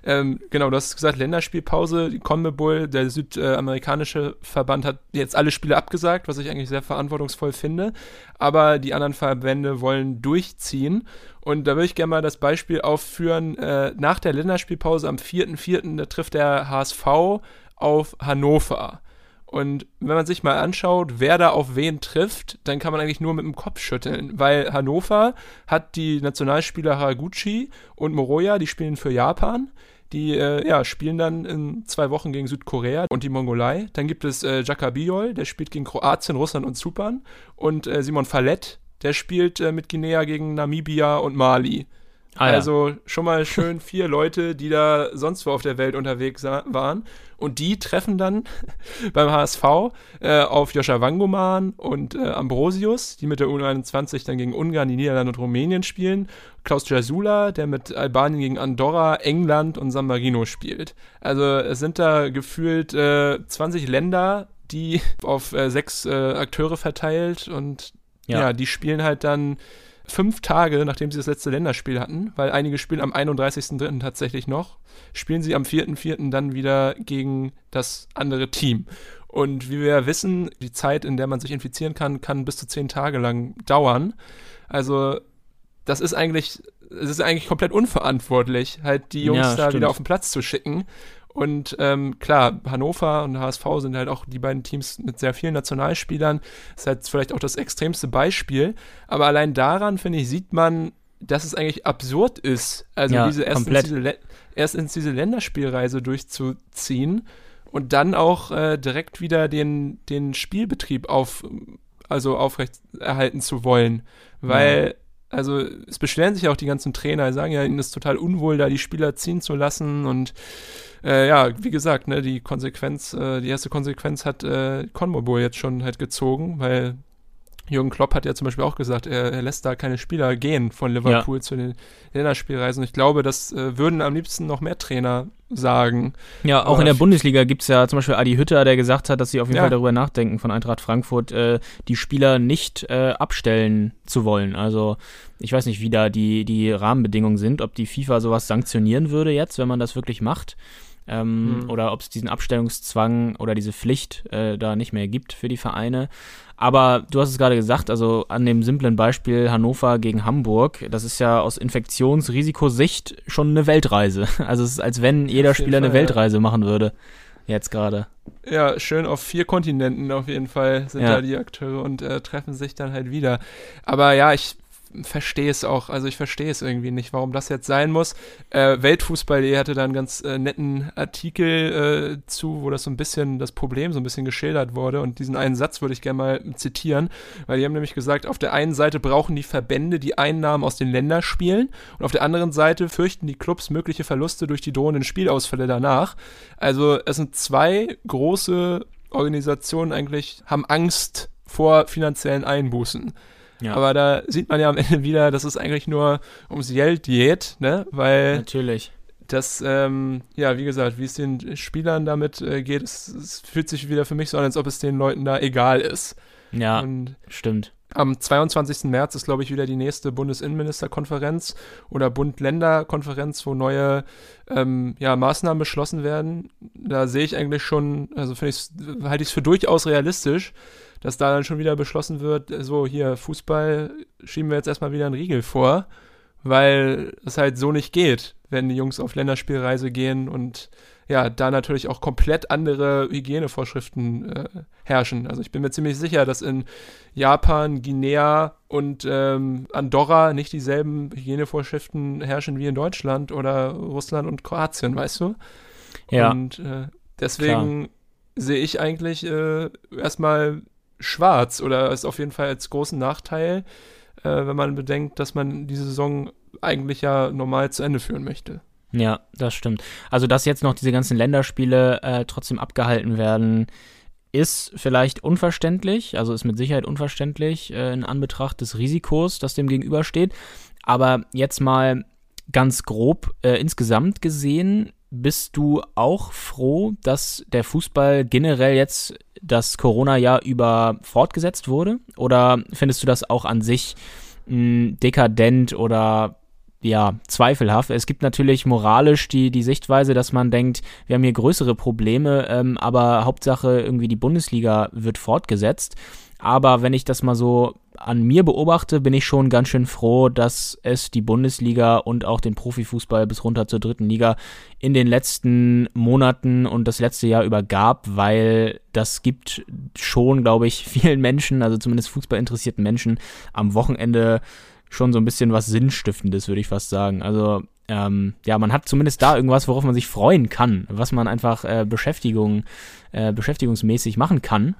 Ähm, genau, du hast gesagt, Länderspielpause, die CONMEBOL, der südamerikanische Verband hat jetzt alle Spiele abgesagt, was ich eigentlich sehr verantwortungsvoll finde. Aber die anderen Verbände wollen durchziehen. Und da würde ich gerne mal das Beispiel aufführen. Äh, nach der Länderspielpause am 4.4. da trifft der HSV auf Hannover. Und wenn man sich mal anschaut, wer da auf wen trifft, dann kann man eigentlich nur mit dem Kopf schütteln, weil Hannover hat die Nationalspieler Haraguchi und Moroya, die spielen für Japan. Die äh, ja, spielen dann in zwei Wochen gegen Südkorea und die Mongolei. Dann gibt es äh, Biol, der spielt gegen Kroatien, Russland und Zypern. Und äh, Simon Fallett, der spielt äh, mit Guinea gegen Namibia und Mali. Ah, ja. Also schon mal schön vier Leute, die da sonst wo auf der Welt unterwegs waren. Und die treffen dann beim HSV äh, auf Joscha Wangoman und äh, Ambrosius, die mit der U21 dann gegen Ungarn, die Niederlande und Rumänien spielen. Klaus Jasula, der mit Albanien gegen Andorra, England und San Marino spielt. Also es sind da gefühlt äh, 20 Länder, die auf äh, sechs äh, Akteure verteilt und Ja. ja, die spielen halt dann fünf Tage, nachdem sie das letzte Länderspiel hatten, weil einige spielen am 31.03. tatsächlich noch, spielen sie am 4.04. dann wieder gegen das andere Team. Und wie wir ja wissen, die Zeit, in der man sich infizieren kann, kann bis zu zehn Tage lang dauern. Also das ist eigentlich, es ist eigentlich komplett unverantwortlich, halt die Jungs Ja, da wieder auf den Platz zu schicken. Und ähm, klar, Hannover und HSV sind halt auch die beiden Teams mit sehr vielen Nationalspielern. ist halt vielleicht auch das extremste Beispiel. Aber allein daran, finde ich, sieht man, dass es eigentlich absurd ist, also Ja, diese erst, in komplett. diese, erst in diese Länderspielreise durchzuziehen und dann auch äh, direkt wieder den, den Spielbetrieb auf, also aufrecht erhalten zu wollen. Weil, also es beschweren sich ja auch die ganzen Trainer, sagen ja, ihnen ist total unwohl, da die Spieler ziehen zu lassen und äh, ja, wie gesagt, ne, die Konsequenz, äh, die erste Konsequenz hat äh, Conmobol jetzt schon halt gezogen, weil Jürgen Klopp hat ja zum Beispiel auch gesagt, er, er lässt da keine Spieler gehen von Liverpool zu den Länderspielreisen. Ich glaube, das äh, würden am liebsten noch mehr Trainer sagen. Ja, auch Aber in der f- Bundesliga gibt es ja zum Beispiel Adi Hütter, der gesagt hat, dass sie auf jeden Ja. Fall darüber nachdenken, von Eintracht Frankfurt äh, die Spieler nicht äh, abstellen zu wollen. Also ich weiß nicht, wie da die, die Rahmenbedingungen sind, ob die FIFA sowas sanktionieren würde jetzt, wenn man das wirklich macht. Ähm, Hm. Oder ob es diesen Abstellungszwang oder diese Pflicht äh, da nicht mehr gibt für die Vereine. Aber du hast es gerade gesagt, also an dem simplen Beispiel Hannover gegen Hamburg, das ist ja aus Infektionsrisikosicht schon eine Weltreise. Also es ist, als wenn jeder Spieler eine Fall, ja. Weltreise machen würde. Jetzt gerade. Ja, schön auf vier Kontinenten auf jeden Fall sind Ja. da die Akteure und äh, treffen sich dann halt wieder. Aber ja, ich verstehe es auch, also ich verstehe es irgendwie nicht, warum das jetzt sein muss. Äh, Weltfußball.de hatte da einen ganz äh, netten Artikel äh, zu, wo das so ein bisschen das Problem so ein bisschen geschildert wurde und diesen einen Satz würde ich gerne mal zitieren, weil die haben nämlich gesagt, auf der einen Seite brauchen die Verbände die Einnahmen aus den Länderspielen und auf der anderen Seite fürchten die Clubs mögliche Verluste durch die drohenden Spielausfälle danach. Also es sind zwei große Organisationen eigentlich, haben Angst vor finanziellen Einbußen. Ja, Aber da sieht man ja am Ende wieder, dass es eigentlich nur ums Geld geht, ne? Weil natürlich. das, ähm, ja, wie gesagt, wie es den Spielern damit äh, geht, es, es fühlt sich wieder für mich so an, als ob es den Leuten da egal ist. Ja, Und stimmt. Am 22. März ist, glaube ich, wieder die nächste Bundesinnenministerkonferenz oder Bund-Länder-Konferenz, wo neue ähm, ja, Maßnahmen beschlossen werden. Da sehe ich eigentlich schon, also finde ich, halte ich es für durchaus realistisch, dass da dann schon wieder beschlossen wird, so hier Fußball schieben wir jetzt erstmal wieder einen Riegel vor, weil es halt so nicht geht, wenn die Jungs auf Länderspielreise gehen und ja, da natürlich auch komplett andere Hygienevorschriften äh, herrschen. Also ich bin mir ziemlich sicher, dass in Japan, Guinea und ähm, Andorra nicht dieselben Hygienevorschriften herrschen wie in Deutschland oder Russland und Kroatien, weißt du? Ja, Und äh, deswegen sehe ich eigentlich äh, erstmal schwarz oder ist auf jeden Fall als großen Nachteil, äh, wenn man bedenkt, dass man die Saison eigentlich ja normal zu Ende führen möchte. Ja, das stimmt. Also, dass jetzt noch diese ganzen Länderspiele äh, trotzdem abgehalten werden, ist vielleicht unverständlich, also ist mit Sicherheit unverständlich äh, in Anbetracht des Risikos, das dem gegenübersteht. Aber jetzt mal ganz grob äh, insgesamt gesehen, bist du auch froh, dass der Fußball generell jetzt das Corona-Jahr über fortgesetzt wurde? Oder findest du das auch an sich mh, dekadent oder ja, zweifelhaft. Es gibt natürlich moralisch die, die Sichtweise, dass man denkt, wir haben hier größere Probleme, ähm, aber Hauptsache irgendwie die Bundesliga wird fortgesetzt. Aber wenn ich das mal so an mir beobachte, bin ich schon ganz schön froh, dass es die Bundesliga und auch den Profifußball bis runter zur dritten Liga in den letzten Monaten und das letzte Jahr über gab, weil das gibt schon, glaube ich, vielen Menschen, also zumindest fußballinteressierten Menschen, am Wochenende schon so ein bisschen was Sinnstiftendes, würde ich fast sagen. Also ähm, ja, man hat zumindest da irgendwas, worauf man sich freuen kann, was man einfach äh, Beschäftigung, äh, beschäftigungsmäßig machen kann.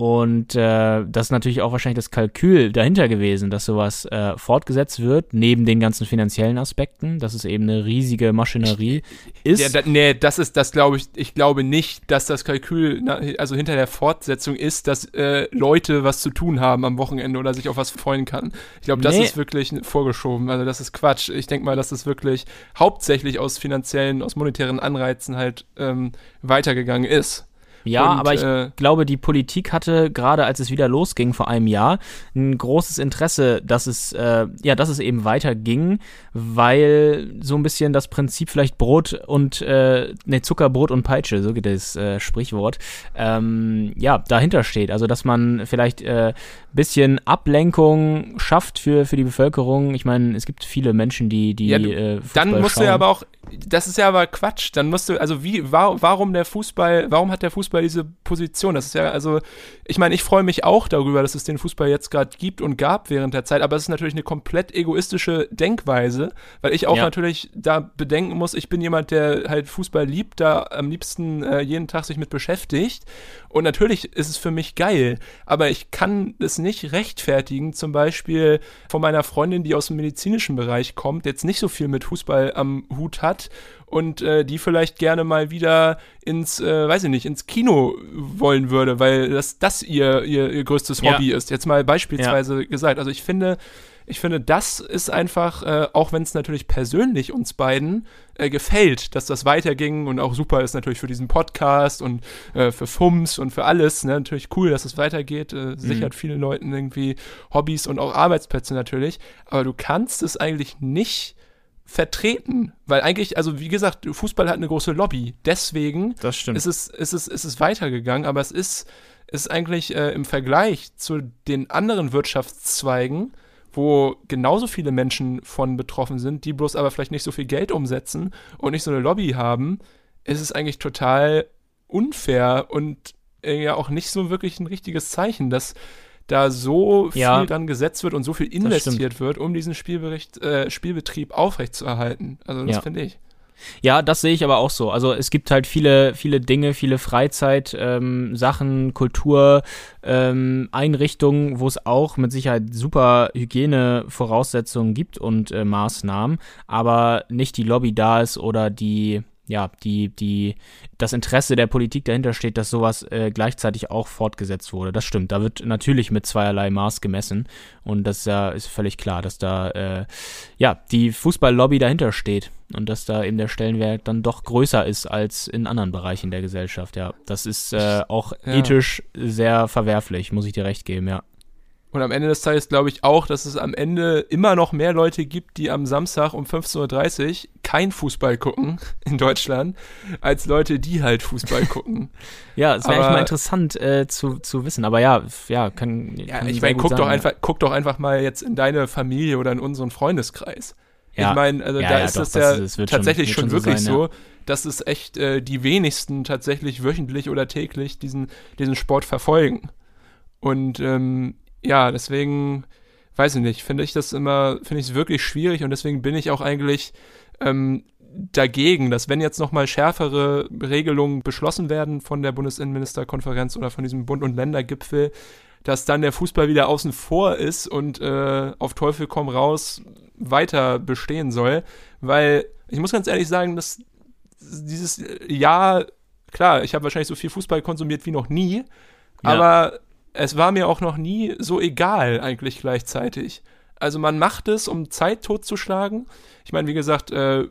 Und äh, das ist natürlich auch wahrscheinlich das Kalkül dahinter gewesen, dass sowas äh, fortgesetzt wird, neben den ganzen finanziellen Aspekten, dass es eben eine riesige Maschinerie ist. Ja, da, nee, das ist, das glaube ich, ich glaube nicht, dass das Kalkül, na, also hinter der Fortsetzung ist, dass äh, Leute was zu tun haben am Wochenende oder sich auf was freuen kann. Ich glaube, das Nee. ist wirklich vorgeschoben. Also das ist Quatsch. Ich denke mal, dass es wirklich hauptsächlich aus finanziellen, aus monetären Anreizen halt ähm, weitergegangen ist. Ja, Und, aber ich äh, glaube, die Politik hatte gerade, als es wieder losging vor einem Jahr, ein großes Interesse, dass es äh, ja, dass es eben weiterging, weil so ein bisschen das Prinzip vielleicht Brot und äh, ne Zucker, Brot und Peitsche, so geht das äh, Sprichwort, ähm, ja dahinter steht. Also dass man vielleicht äh, bisschen Ablenkung schafft für für die Bevölkerung. Ich meine, es gibt viele Menschen, die die Ja, du- äh, Dann musst du ja schauen. aber auch, das ist ja aber Quatsch. Dann musst du, also wie, wa warum der Fußball, warum hat der Fußball diese Position? Das ist ja, also, ich meine, ich freue mich auch darüber, dass es den Fußball jetzt gerade gibt und gab während der Zeit, aber es ist natürlich eine komplett egoistische Denkweise, weil ich auch Ja. natürlich da bedenken muss, ich bin jemand, der halt Fußball liebt, da am liebsten äh, jeden Tag sich mit beschäftigt. Und natürlich ist es für mich geil, aber ich kann es nicht rechtfertigen, zum Beispiel von meiner Freundin, die aus dem medizinischen Bereich kommt, jetzt nicht so viel mit Fußball am Hut hat, und äh, die vielleicht gerne mal wieder ins, äh, weiß ich nicht, ins Kino wollen würde, weil das, das ihr, ihr, ihr größtes Hobby ja. ist. Jetzt mal beispielsweise ja. gesagt. Also ich finde, ich finde, das ist einfach, äh, auch wenn es natürlich persönlich uns beiden äh, gefällt, dass das weiterging und auch super ist natürlich für diesen Podcast und äh, für FUMS und für alles. Ne? Natürlich cool, dass es weitergeht. Äh, mhm. Sichert vielen Leuten irgendwie Hobbys und auch Arbeitsplätze natürlich. Aber du kannst es eigentlich nicht vertreten, weil eigentlich, also wie gesagt, Fußball hat eine große Lobby. Deswegen ist es, ist es, ist es weitergegangen, aber es ist, ist eigentlich äh, im Vergleich zu den anderen Wirtschaftszweigen wo genauso viele Menschen von betroffen sind, die bloß aber vielleicht nicht so viel Geld umsetzen und nicht so eine Lobby haben, ist es eigentlich total unfair und äh, ja auch nicht so wirklich ein richtiges Zeichen, dass da so viel ja, dran gesetzt wird und so viel investiert wird, um diesen Spielbericht, äh, Spielbetrieb aufrechtzuerhalten. Also das ja. finde ich. Ja, das sehe ich aber auch so. Also es gibt halt viele, viele Dinge, viele Freizeit, ähm, Kultur, ähm, Einrichtungen, wo es auch mit Sicherheit super Hygienevoraussetzungen gibt und äh, Maßnahmen, aber nicht die Lobby da ist oder die ja, die, die, das Interesse der Politik dahinter steht, dass sowas äh, gleichzeitig auch fortgesetzt wurde. Das stimmt. Da wird natürlich mit zweierlei Maß gemessen. Und das ja, ist völlig klar, dass da äh, ja die Fußballlobby dahinter steht und dass da eben der Stellenwert dann doch größer ist als in anderen Bereichen der Gesellschaft. Ja, das ist äh, auch ja. ethisch sehr verwerflich, muss ich dir recht geben, ja. Und am Ende des Tages glaube ich auch, dass es am Ende immer noch mehr Leute gibt, die am Samstag um 15.30 Uhr kein Fußball gucken in Deutschland, als Leute, die halt Fußball gucken. ja, es wäre eigentlich mal interessant äh, zu, zu wissen. Aber ja, ja, kann. Ja, kann ich meine, guck, doch einfach, guck doch einfach mal jetzt in deine Familie oder in unseren Freundeskreis. Ja. Ich meine, also ja, da ja, ist es ja ist, tatsächlich schon, schon, wirklich so, sein, so dass es echt äh, die wenigsten tatsächlich wöchentlich oder täglich diesen, diesen Sport verfolgen. Und ähm, ja, deswegen, weiß ich nicht, finde ich das immer, finde ich es wirklich schwierig und deswegen bin ich auch eigentlich ähm, dagegen, dass wenn jetzt nochmal schärfere Regelungen beschlossen werden von der Bundesinnenministerkonferenz oder von diesem Bund- und Ländergipfel, dass dann der Fußball wieder außen vor ist und äh, auf Teufel komm raus weiter bestehen soll, weil ich muss ganz ehrlich sagen, dass dieses Jahr, klar, ich habe wahrscheinlich so viel Fußball konsumiert wie noch nie, ja. aber es war mir auch noch nie so egal eigentlich gleichzeitig. Also man macht es, um Zeit totzuschlagen. Ich meine, wie gesagt, äh,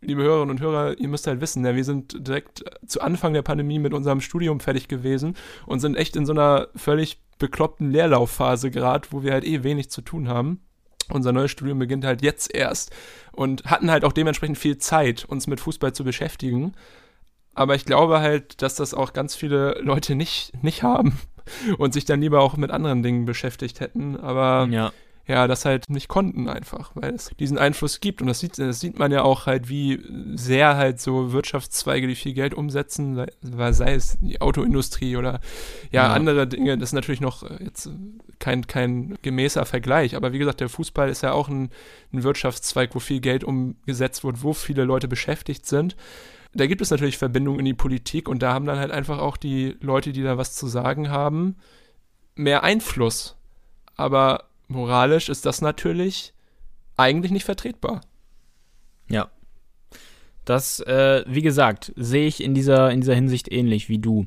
liebe Hörerinnen und Hörer, ihr müsst halt wissen, ja, wir sind direkt zu Anfang der Pandemie mit unserem Studium fertig gewesen und sind echt in so einer völlig bekloppten Leerlaufphase gerade, wo wir halt eh wenig zu tun haben. Unser neues Studium beginnt halt jetzt erst und hatten halt auch dementsprechend viel Zeit, uns mit Fußball zu beschäftigen. Aber ich glaube halt, dass das auch ganz viele Leute nicht, nicht haben und sich dann lieber auch mit anderen Dingen beschäftigt hätten. Aber ja, ja das halt nicht konnten einfach, weil es diesen Einfluss gibt. Und das sieht, das sieht man ja auch halt, wie sehr halt so Wirtschaftszweige, die viel Geld umsetzen, sei, sei es die Autoindustrie oder ja, ja, andere Dinge, das ist natürlich noch jetzt kein, kein gemäßer Vergleich. Aber wie gesagt, der Fußball ist ja auch ein, ein Wirtschaftszweig, wo viel Geld umgesetzt wird, wo viele Leute beschäftigt sind da gibt es natürlich Verbindungen in die Politik und da haben dann halt einfach auch die Leute, die da was zu sagen haben, mehr Einfluss. Aber moralisch ist das natürlich eigentlich nicht vertretbar. Ja. Das, äh, wie gesagt, sehe ich in dieser, in dieser Hinsicht ähnlich wie du.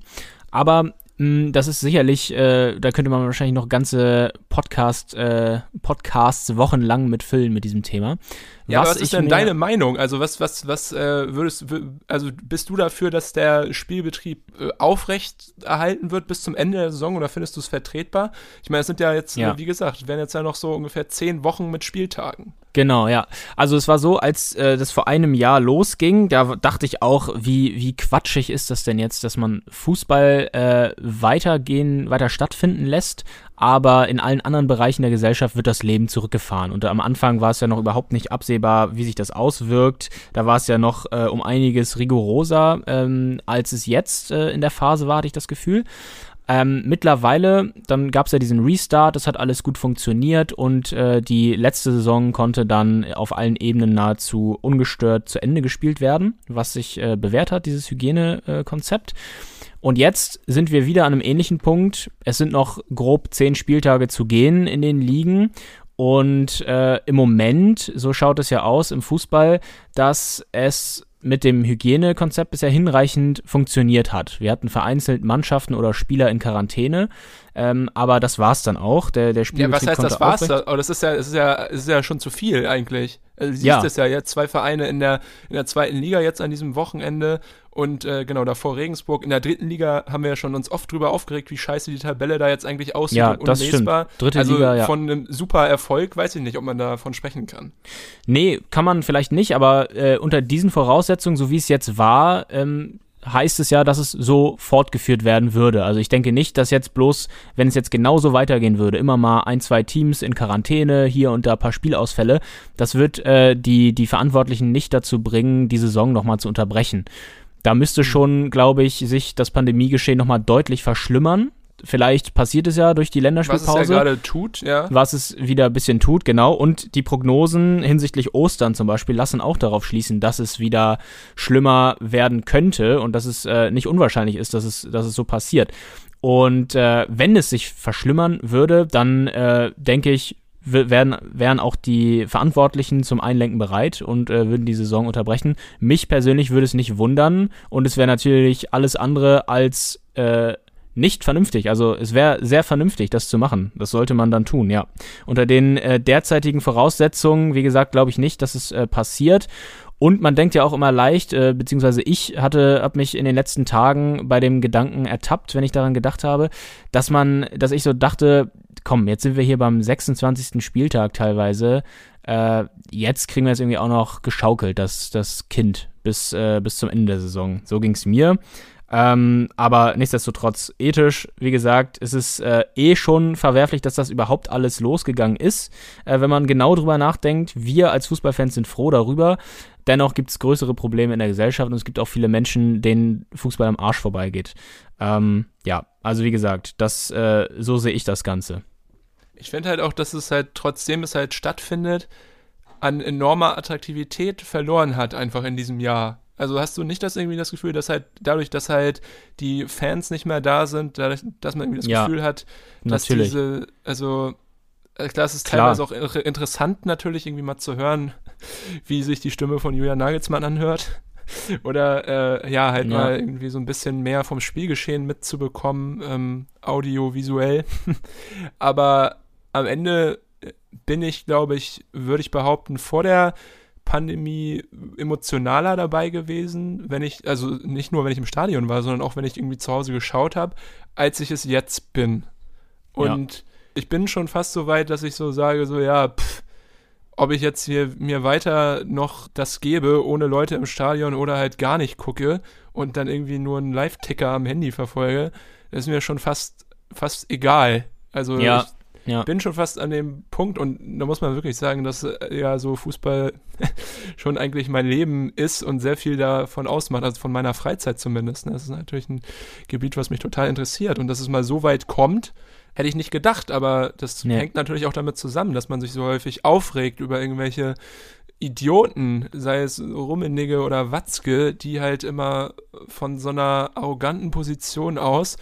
Aber das ist sicherlich, äh, da könnte man wahrscheinlich noch ganze Podcast, äh, Podcasts wochenlang mitfüllen mit diesem Thema. Ja, was, was ist denn deine Meinung? Also was, was, was äh, würdest, also bist du dafür, dass der Spielbetrieb äh, aufrecht erhalten wird bis zum Ende der Saison oder findest du es vertretbar? Ich meine, es sind ja jetzt, ja. wie gesagt, werden jetzt ja noch so ungefähr zehn Wochen mit Spieltagen. Genau, ja. Also es war so, als äh, das vor einem Jahr losging, da dachte ich auch, wie, wie quatschig ist das denn jetzt, dass man Fußball äh, weitergehen, weiter stattfinden lässt, aber in allen anderen Bereichen der Gesellschaft wird das Leben zurückgefahren. Und am Anfang war es ja noch überhaupt nicht absehbar, wie sich das auswirkt. Da war es ja noch äh, um einiges rigoroser, ähm, als es jetzt äh, in der Phase war, hatte ich das Gefühl. Ähm, mittlerweile, dann gab es ja diesen Restart, das hat alles gut funktioniert und äh, die letzte Saison konnte dann auf allen Ebenen nahezu ungestört zu Ende gespielt werden, was sich äh, bewährt hat, dieses Hygienekonzept. Und jetzt sind wir wieder an einem ähnlichen Punkt. Es sind noch grob zehn Spieltage zu gehen in den Ligen. Und äh, im Moment, so schaut es ja aus im Fußball, dass es mit dem Hygienekonzept bisher hinreichend funktioniert hat. Wir hatten vereinzelt Mannschaften oder Spieler in Quarantäne, ähm, aber das war's dann auch. Der, der ja, was heißt das war's? Da? Oh, das ist ja, das ist ja, das ist ja schon zu viel eigentlich. Also, du siehst ja. es ja jetzt zwei Vereine in der in der zweiten Liga jetzt an diesem Wochenende und äh, genau, davor Regensburg. In der dritten Liga haben wir ja schon uns oft drüber aufgeregt, wie scheiße die Tabelle da jetzt eigentlich aussieht ja, und das unlesbar. Stimmt. Dritte also Liga, ja. von einem super Erfolg weiß ich nicht, ob man davon sprechen kann. Nee, kann man vielleicht nicht, aber äh, unter diesen Voraussetzungen, so wie es jetzt war, ähm, heißt es ja, dass es so fortgeführt werden würde. Also ich denke nicht, dass jetzt bloß, wenn es jetzt genauso weitergehen würde, immer mal ein, zwei Teams in Quarantäne, hier und da ein paar Spielausfälle, das wird äh, die, die Verantwortlichen nicht dazu bringen, die Saison nochmal zu unterbrechen. Da müsste hm. schon, glaube ich, sich das Pandemiegeschehen nochmal deutlich verschlimmern. Vielleicht passiert es ja durch die Länderspielpause. Was es ja gerade tut, ja. Was es wieder ein bisschen tut, genau. Und die Prognosen hinsichtlich Ostern zum Beispiel lassen auch darauf schließen, dass es wieder schlimmer werden könnte und dass es äh, nicht unwahrscheinlich ist, dass es, dass es so passiert. Und äh, wenn es sich verschlimmern würde, dann äh, denke ich, werden, wären auch die Verantwortlichen zum Einlenken bereit und äh, würden die Saison unterbrechen. Mich persönlich würde es nicht wundern und es wäre natürlich alles andere als äh, nicht vernünftig. Also es wäre sehr vernünftig, das zu machen. Das sollte man dann tun, ja. Unter den äh, derzeitigen Voraussetzungen, wie gesagt, glaube ich nicht, dass es äh, passiert. Und man denkt ja auch immer leicht, äh, beziehungsweise ich hatte, hab mich in den letzten Tagen bei dem Gedanken ertappt, wenn ich daran gedacht habe, dass man, dass ich so dachte, komm, jetzt sind wir hier beim 26. Spieltag teilweise. Äh, jetzt kriegen wir es irgendwie auch noch geschaukelt, das, das Kind, bis, äh, bis zum Ende der Saison. So ging es mir. Ähm, aber nichtsdestotrotz ethisch, wie gesagt, ist es äh, eh schon verwerflich, dass das überhaupt alles losgegangen ist. Äh, wenn man genau drüber nachdenkt, wir als Fußballfans sind froh darüber. Dennoch gibt es größere Probleme in der Gesellschaft und es gibt auch viele Menschen, denen Fußball am Arsch vorbeigeht. Ähm, ja, also wie gesagt, das, äh, so sehe ich das Ganze. Ich finde halt auch, dass es halt, trotzdem es halt stattfindet, an enormer Attraktivität verloren hat, einfach in diesem Jahr. Also hast du nicht das irgendwie das Gefühl, dass halt dadurch, dass halt die Fans nicht mehr da sind, dadurch, dass man irgendwie das ja, Gefühl hat, dass natürlich. diese, also äh, klar, es ist teilweise auch interessant natürlich irgendwie mal zu hören, wie sich die Stimme von Julian Nagelsmann anhört. Oder äh, ja, halt ja. mal irgendwie so ein bisschen mehr vom Spielgeschehen mitzubekommen, ähm, audiovisuell. Aber am Ende bin ich, glaube ich, würde ich behaupten, vor der Pandemie emotionaler dabei gewesen, wenn ich, also nicht nur, wenn ich im Stadion war, sondern auch, wenn ich irgendwie zu Hause geschaut habe, als ich es jetzt bin. Und ja. ich bin schon fast so weit, dass ich so sage, so, ja, pff, ob ich jetzt hier mir weiter noch das gebe, ohne Leute im Stadion oder halt gar nicht gucke und dann irgendwie nur einen Live-Ticker am Handy verfolge, ist mir schon fast, fast egal. Also ja. ich ja. bin schon fast an dem Punkt und da muss man wirklich sagen, dass äh, ja so Fußball schon eigentlich mein Leben ist und sehr viel davon ausmacht, also von meiner Freizeit zumindest. Ne? Das ist natürlich ein Gebiet, was mich total interessiert und dass es mal so weit kommt, hätte ich nicht gedacht, aber das ja. hängt natürlich auch damit zusammen, dass man sich so häufig aufregt über irgendwelche Idioten, sei es Rummenigge oder Watzke, die halt immer von so einer arroganten Position aus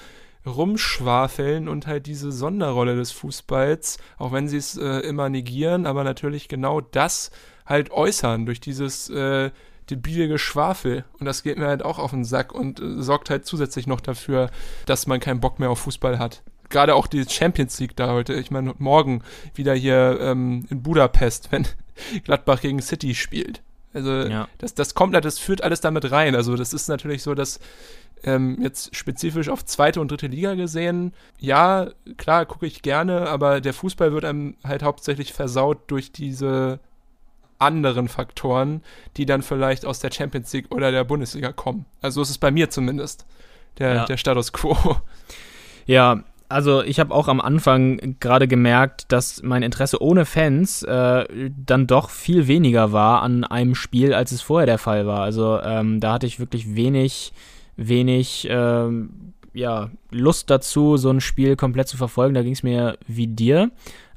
rumschwafeln und halt diese Sonderrolle des Fußballs, auch wenn sie es äh, immer negieren, aber natürlich genau das halt äußern durch dieses äh, debile Geschwafel. Und das geht mir halt auch auf den Sack und äh, sorgt halt zusätzlich noch dafür, dass man keinen Bock mehr auf Fußball hat. Gerade auch die Champions League da heute. Ich meine, morgen wieder hier ähm, in Budapest, wenn Gladbach gegen City spielt. Also ja. das, das kommt, das führt alles damit rein. Also das ist natürlich so, dass ähm, jetzt spezifisch auf zweite und dritte Liga gesehen, ja, klar, gucke ich gerne, aber der Fußball wird einem halt hauptsächlich versaut durch diese anderen Faktoren, die dann vielleicht aus der Champions League oder der Bundesliga kommen. Also so ist es bei mir zumindest, der, ja. der Status quo. Ja, also ich habe auch am Anfang gerade gemerkt, dass mein Interesse ohne Fans äh, dann doch viel weniger war an einem Spiel, als es vorher der Fall war. Also ähm, da hatte ich wirklich wenig wenig ähm, ja, Lust dazu, so ein Spiel komplett zu verfolgen. Da ging es mir wie dir.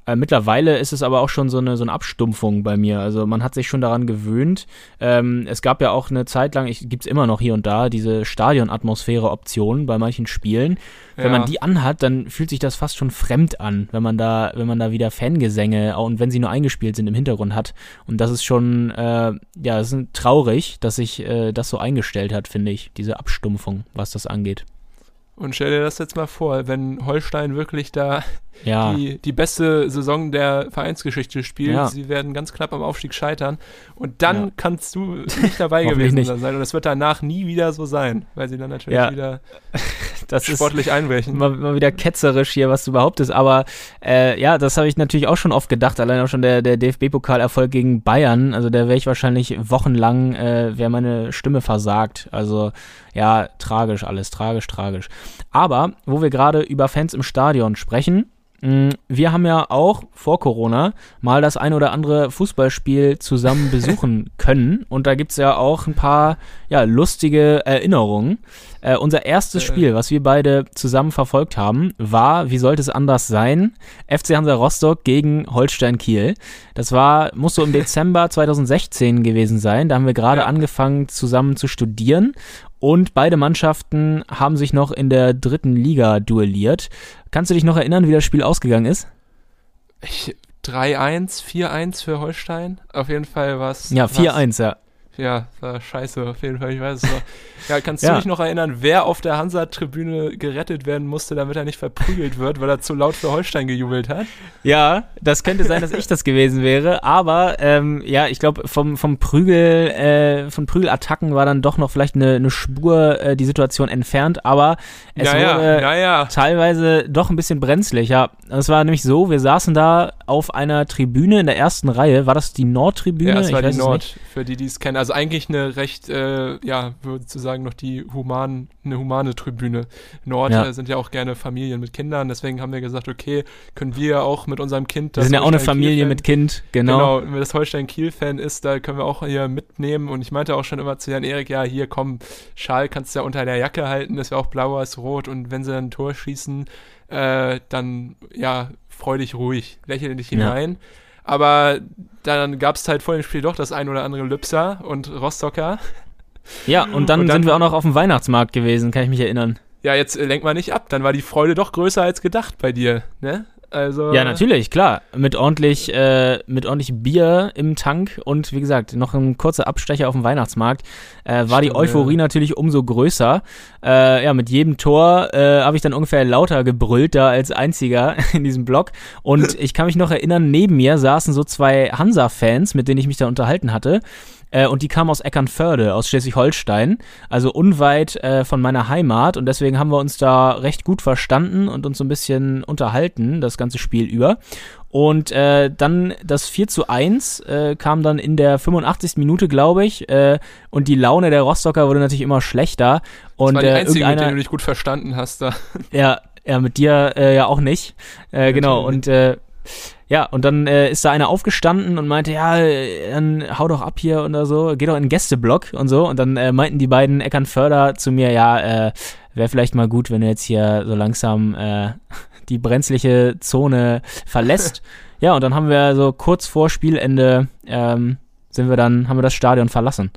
Äh, mittlerweile ist es aber auch schon so eine, so eine Abstumpfung bei mir. Also man hat sich schon daran gewöhnt. Ähm, es gab ja auch eine Zeit lang, gibt es immer noch hier und da, diese Stadionatmosphäre-Optionen bei manchen Spielen. Wenn Ja. man die anhat, dann fühlt sich das fast schon fremd an, wenn man da, wenn man da wieder Fangesänge und wenn sie nur eingespielt sind im Hintergrund hat. Und das ist schon, äh, ja, das ist traurig, dass sich äh, das so eingestellt hat, finde ich, diese Abstumpfung, was das angeht. Und stell dir das jetzt mal vor, wenn Holstein wirklich da Ja, die, die beste Saison der Vereinsgeschichte spielt, Ja. sie werden ganz knapp am Aufstieg scheitern und dann Ja. kannst du nicht dabei gewesen nicht. sein und es wird danach nie wieder so sein, weil sie dann natürlich wieder das ist sportlich einbrechen. mal, mal wieder ketzerisch hier, was du behauptest. Aber äh, ja, das habe ich natürlich auch schon oft gedacht. Allein auch schon der, der DFB-Pokalerfolg gegen Bayern. Also da wäre ich wahrscheinlich wochenlang, äh, wäre meine Stimme versagt. Also ja, tragisch alles, tragisch, tragisch. Aber wo wir gerade über Fans im Stadion sprechen, wir haben ja auch vor Corona mal das ein oder andere Fußballspiel zusammen besuchen können. Und da gibt's ja auch ein paar ja, lustige Erinnerungen. Äh, unser erstes Äh. Spiel, was wir beide zusammen verfolgt haben, war, wie sollte es anders sein, FC Hansa Rostock gegen Holstein Kiel. Das war, muss so im Dezember 2016 gewesen sein. Da haben wir gerade Ja. angefangen, zusammen zu studieren. Und beide Mannschaften haben sich noch in der dritten Liga duelliert. Kannst du dich noch erinnern, wie das Spiel ausgegangen ist? Ich, 3-1, 4-1 für Holstein. Auf jeden Fall was. Ja, 4-1, ja. Ja, war scheiße, auf jeden Fall, ich weiß es noch. Ja, kannst Ja. du dich noch erinnern, wer auf der Hansa-Tribüne gerettet werden musste, damit er nicht verprügelt wird, weil er zu laut für Holstein gejubelt hat? Ja, das könnte sein, dass ich das gewesen wäre, aber ähm, ja, ich glaube, vom, vom Prügel, äh, von Prügelattacken war dann doch noch vielleicht eine, eine Spur die Situation entfernt, aber es ja, wurde ja. teilweise doch ein bisschen brenzlig. Ja, es war nämlich so, wir saßen da auf einer Tribüne in der ersten Reihe. War das die Nordtribüne? Ja, es war ich die Nord, nicht. für die, die es kennen. Also eigentlich eine recht, äh, ja, würde zu sagen, noch die human, eine humane Tribüne. Nord Ja. äh, sind ja auch gerne Familien mit Kindern, deswegen haben wir gesagt, okay, können wir auch mit unserem Kind Wir das sind ja auch eine Familie mit Kind, genau. Genau, wenn das Holstein-Kiel-Fan ist, da können wir auch hier mitnehmen. Und ich meinte auch schon immer zu Jan Erik, ja, hier komm, Schal kannst du ja unter der Jacke halten, das wäre auch blau als rot. Und wenn sie dann ein Tor schießen, äh, dann, ja, freu dich ruhig, lächle dich Ja. hinein. Aber dann gab es halt vor dem Spiel doch das ein oder andere Lübser und Rostocker. Ja, und dann, Und dann- sind wir auch noch auf dem Weihnachtsmarkt gewesen, kann ich mich erinnern. Ja, jetzt lenk mal nicht ab, dann war die Freude doch größer als gedacht bei dir, ne? Also, Ja, natürlich, klar. Mit ordentlich, äh, mit ordentlich Bier im Tank und wie gesagt, noch ein kurzer Abstecher auf dem Weihnachtsmarkt, äh, war die Euphorie natürlich umso größer. Äh, ja, mit jedem Tor äh, habe ich dann ungefähr lauter gebrüllt da als einziger in diesem Block. Und ich kann mich noch erinnern, neben mir saßen so zwei Hansa-Fans, mit denen ich mich da unterhalten hatte. Äh, und die kamen aus Eckernförde, aus Schleswig-Holstein, also unweit äh, von meiner Heimat. Und deswegen haben wir uns da recht gut verstanden und uns so ein bisschen unterhalten, das ganze Spiel über. Und äh, dann das 4 zu 1 äh, kam dann in der 85. Minute, glaube ich. Äh, und die Laune der Rostocker wurde natürlich immer schlechter. das Und war die äh, einzige, mit der du dich gut verstanden hast da. ja, ja, mit dir äh, ja auch nicht. Äh, genau, und äh, ja, und dann äh, ist da einer aufgestanden und meinte, ja, dann hau doch ab hier oder so, geh doch in den Gästeblock und so. Und dann äh, meinten die beiden Eckernförder zu mir, ja, äh, wäre vielleicht mal gut, wenn du jetzt hier so langsam äh, die brenzliche Zone verlässt. ja, und dann haben wir so kurz vor Spielende ähm, sind wir dann, haben wir das Stadion verlassen.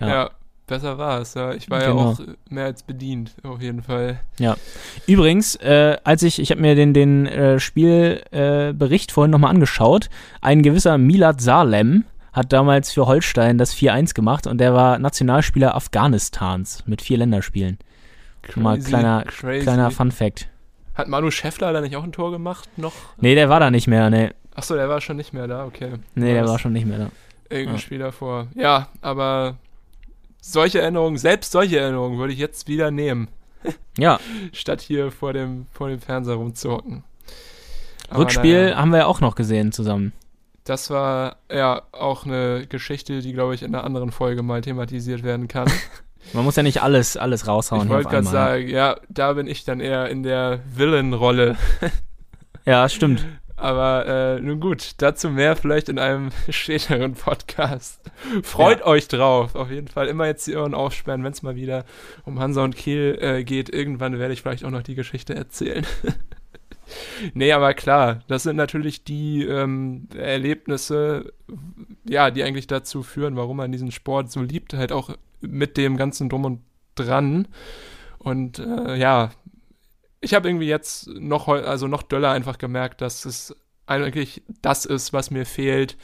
Ja. Ja, besser war es, ja. Ich war ja Genau. auch mehr als bedient, auf jeden Fall. Übrigens, äh, als ich, ich habe mir den, den äh, Spielbericht äh, vorhin nochmal angeschaut, ein gewisser Milad Salem hat damals für Holstein das 4-1 gemacht und der war Nationalspieler Afghanistans mit vier Länderspielen. Schon mal Crazy, kleiner, crazy. kleiner Fun Fact. Hat Manu Schäffler da nicht auch ein Tor gemacht noch? Nee, der war da nicht mehr, nee. Achso, der war schon nicht mehr da, okay. Nee, der war schon nicht mehr da. Irgendein Ja. Spiel davor. Ja, aber solche Erinnerungen, selbst solche Erinnerungen würde ich jetzt wieder nehmen, Ja, statt hier vor dem, vor dem Fernseher rumzuhocken. Aber Rückspiel naja, haben wir ja auch noch gesehen zusammen. das war ja auch eine Geschichte, die, glaube ich, in einer anderen Folge mal thematisiert werden kann. Man muss ja nicht alles, alles raushauen ich wollte gerade sagen, ja, da bin ich dann eher in der Villain-Rolle. Ja, stimmt. Aber äh, nun gut, dazu mehr vielleicht in einem späteren Podcast. Freut Ja. euch drauf. Auf jeden Fall immer jetzt die Ohren aufsperren, wenn es mal wieder um Hansa und Kiel äh, geht. Irgendwann werde ich vielleicht auch noch die Geschichte erzählen. nee, aber klar, das sind natürlich die ähm, Erlebnisse, ja, die eigentlich dazu führen, warum man diesen Sport so liebt, halt auch mit dem ganzen Drum und Dran. Und äh, ja, ich habe irgendwie jetzt noch, also noch döller einfach gemerkt, dass es eigentlich das ist, was mir fehlt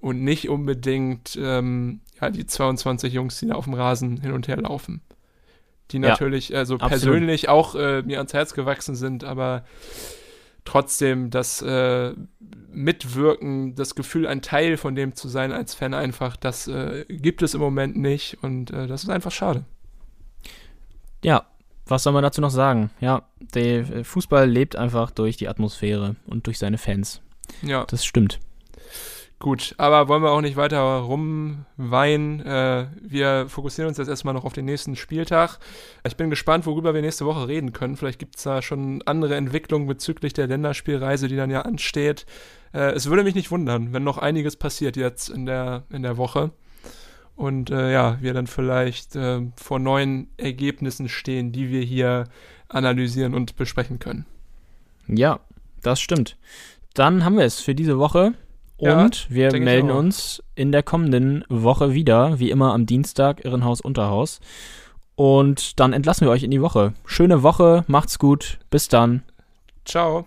und nicht unbedingt ähm, ja, die 22 Jungs, die da auf dem Rasen hin und her laufen. Die natürlich ja, also persönlich auch äh, mir ans Herz gewachsen sind, aber trotzdem das äh, Mitwirken, das Gefühl, ein Teil von dem zu sein als Fan einfach, das äh, gibt es im Moment nicht und äh, das ist einfach schade. Ja, was soll man dazu noch sagen? Ja, der Fußball lebt einfach durch die Atmosphäre und durch seine Fans. Ja. Das stimmt. Gut, aber wollen wir auch nicht weiter rumweinen. Äh, wir fokussieren uns jetzt erstmal noch auf den nächsten Spieltag. Ich bin gespannt, worüber wir nächste Woche reden können. Vielleicht gibt es da schon andere Entwicklungen bezüglich der Länderspielreise, die dann ja ansteht. Äh, es würde mich nicht wundern, wenn noch einiges passiert jetzt in der, in der Woche. Und äh, ja, wir dann vielleicht äh, vor neuen Ergebnissen stehen, die wir hier analysieren und besprechen können. Ja, das stimmt. Dann haben wir es für diese Woche. Und ja, wir melden uns in der kommenden Woche wieder, wie immer am Dienstag, Irrenhaus Unterhaus. Und dann entlassen wir euch in die Woche. Schöne Woche, macht's gut, bis dann. Ciao.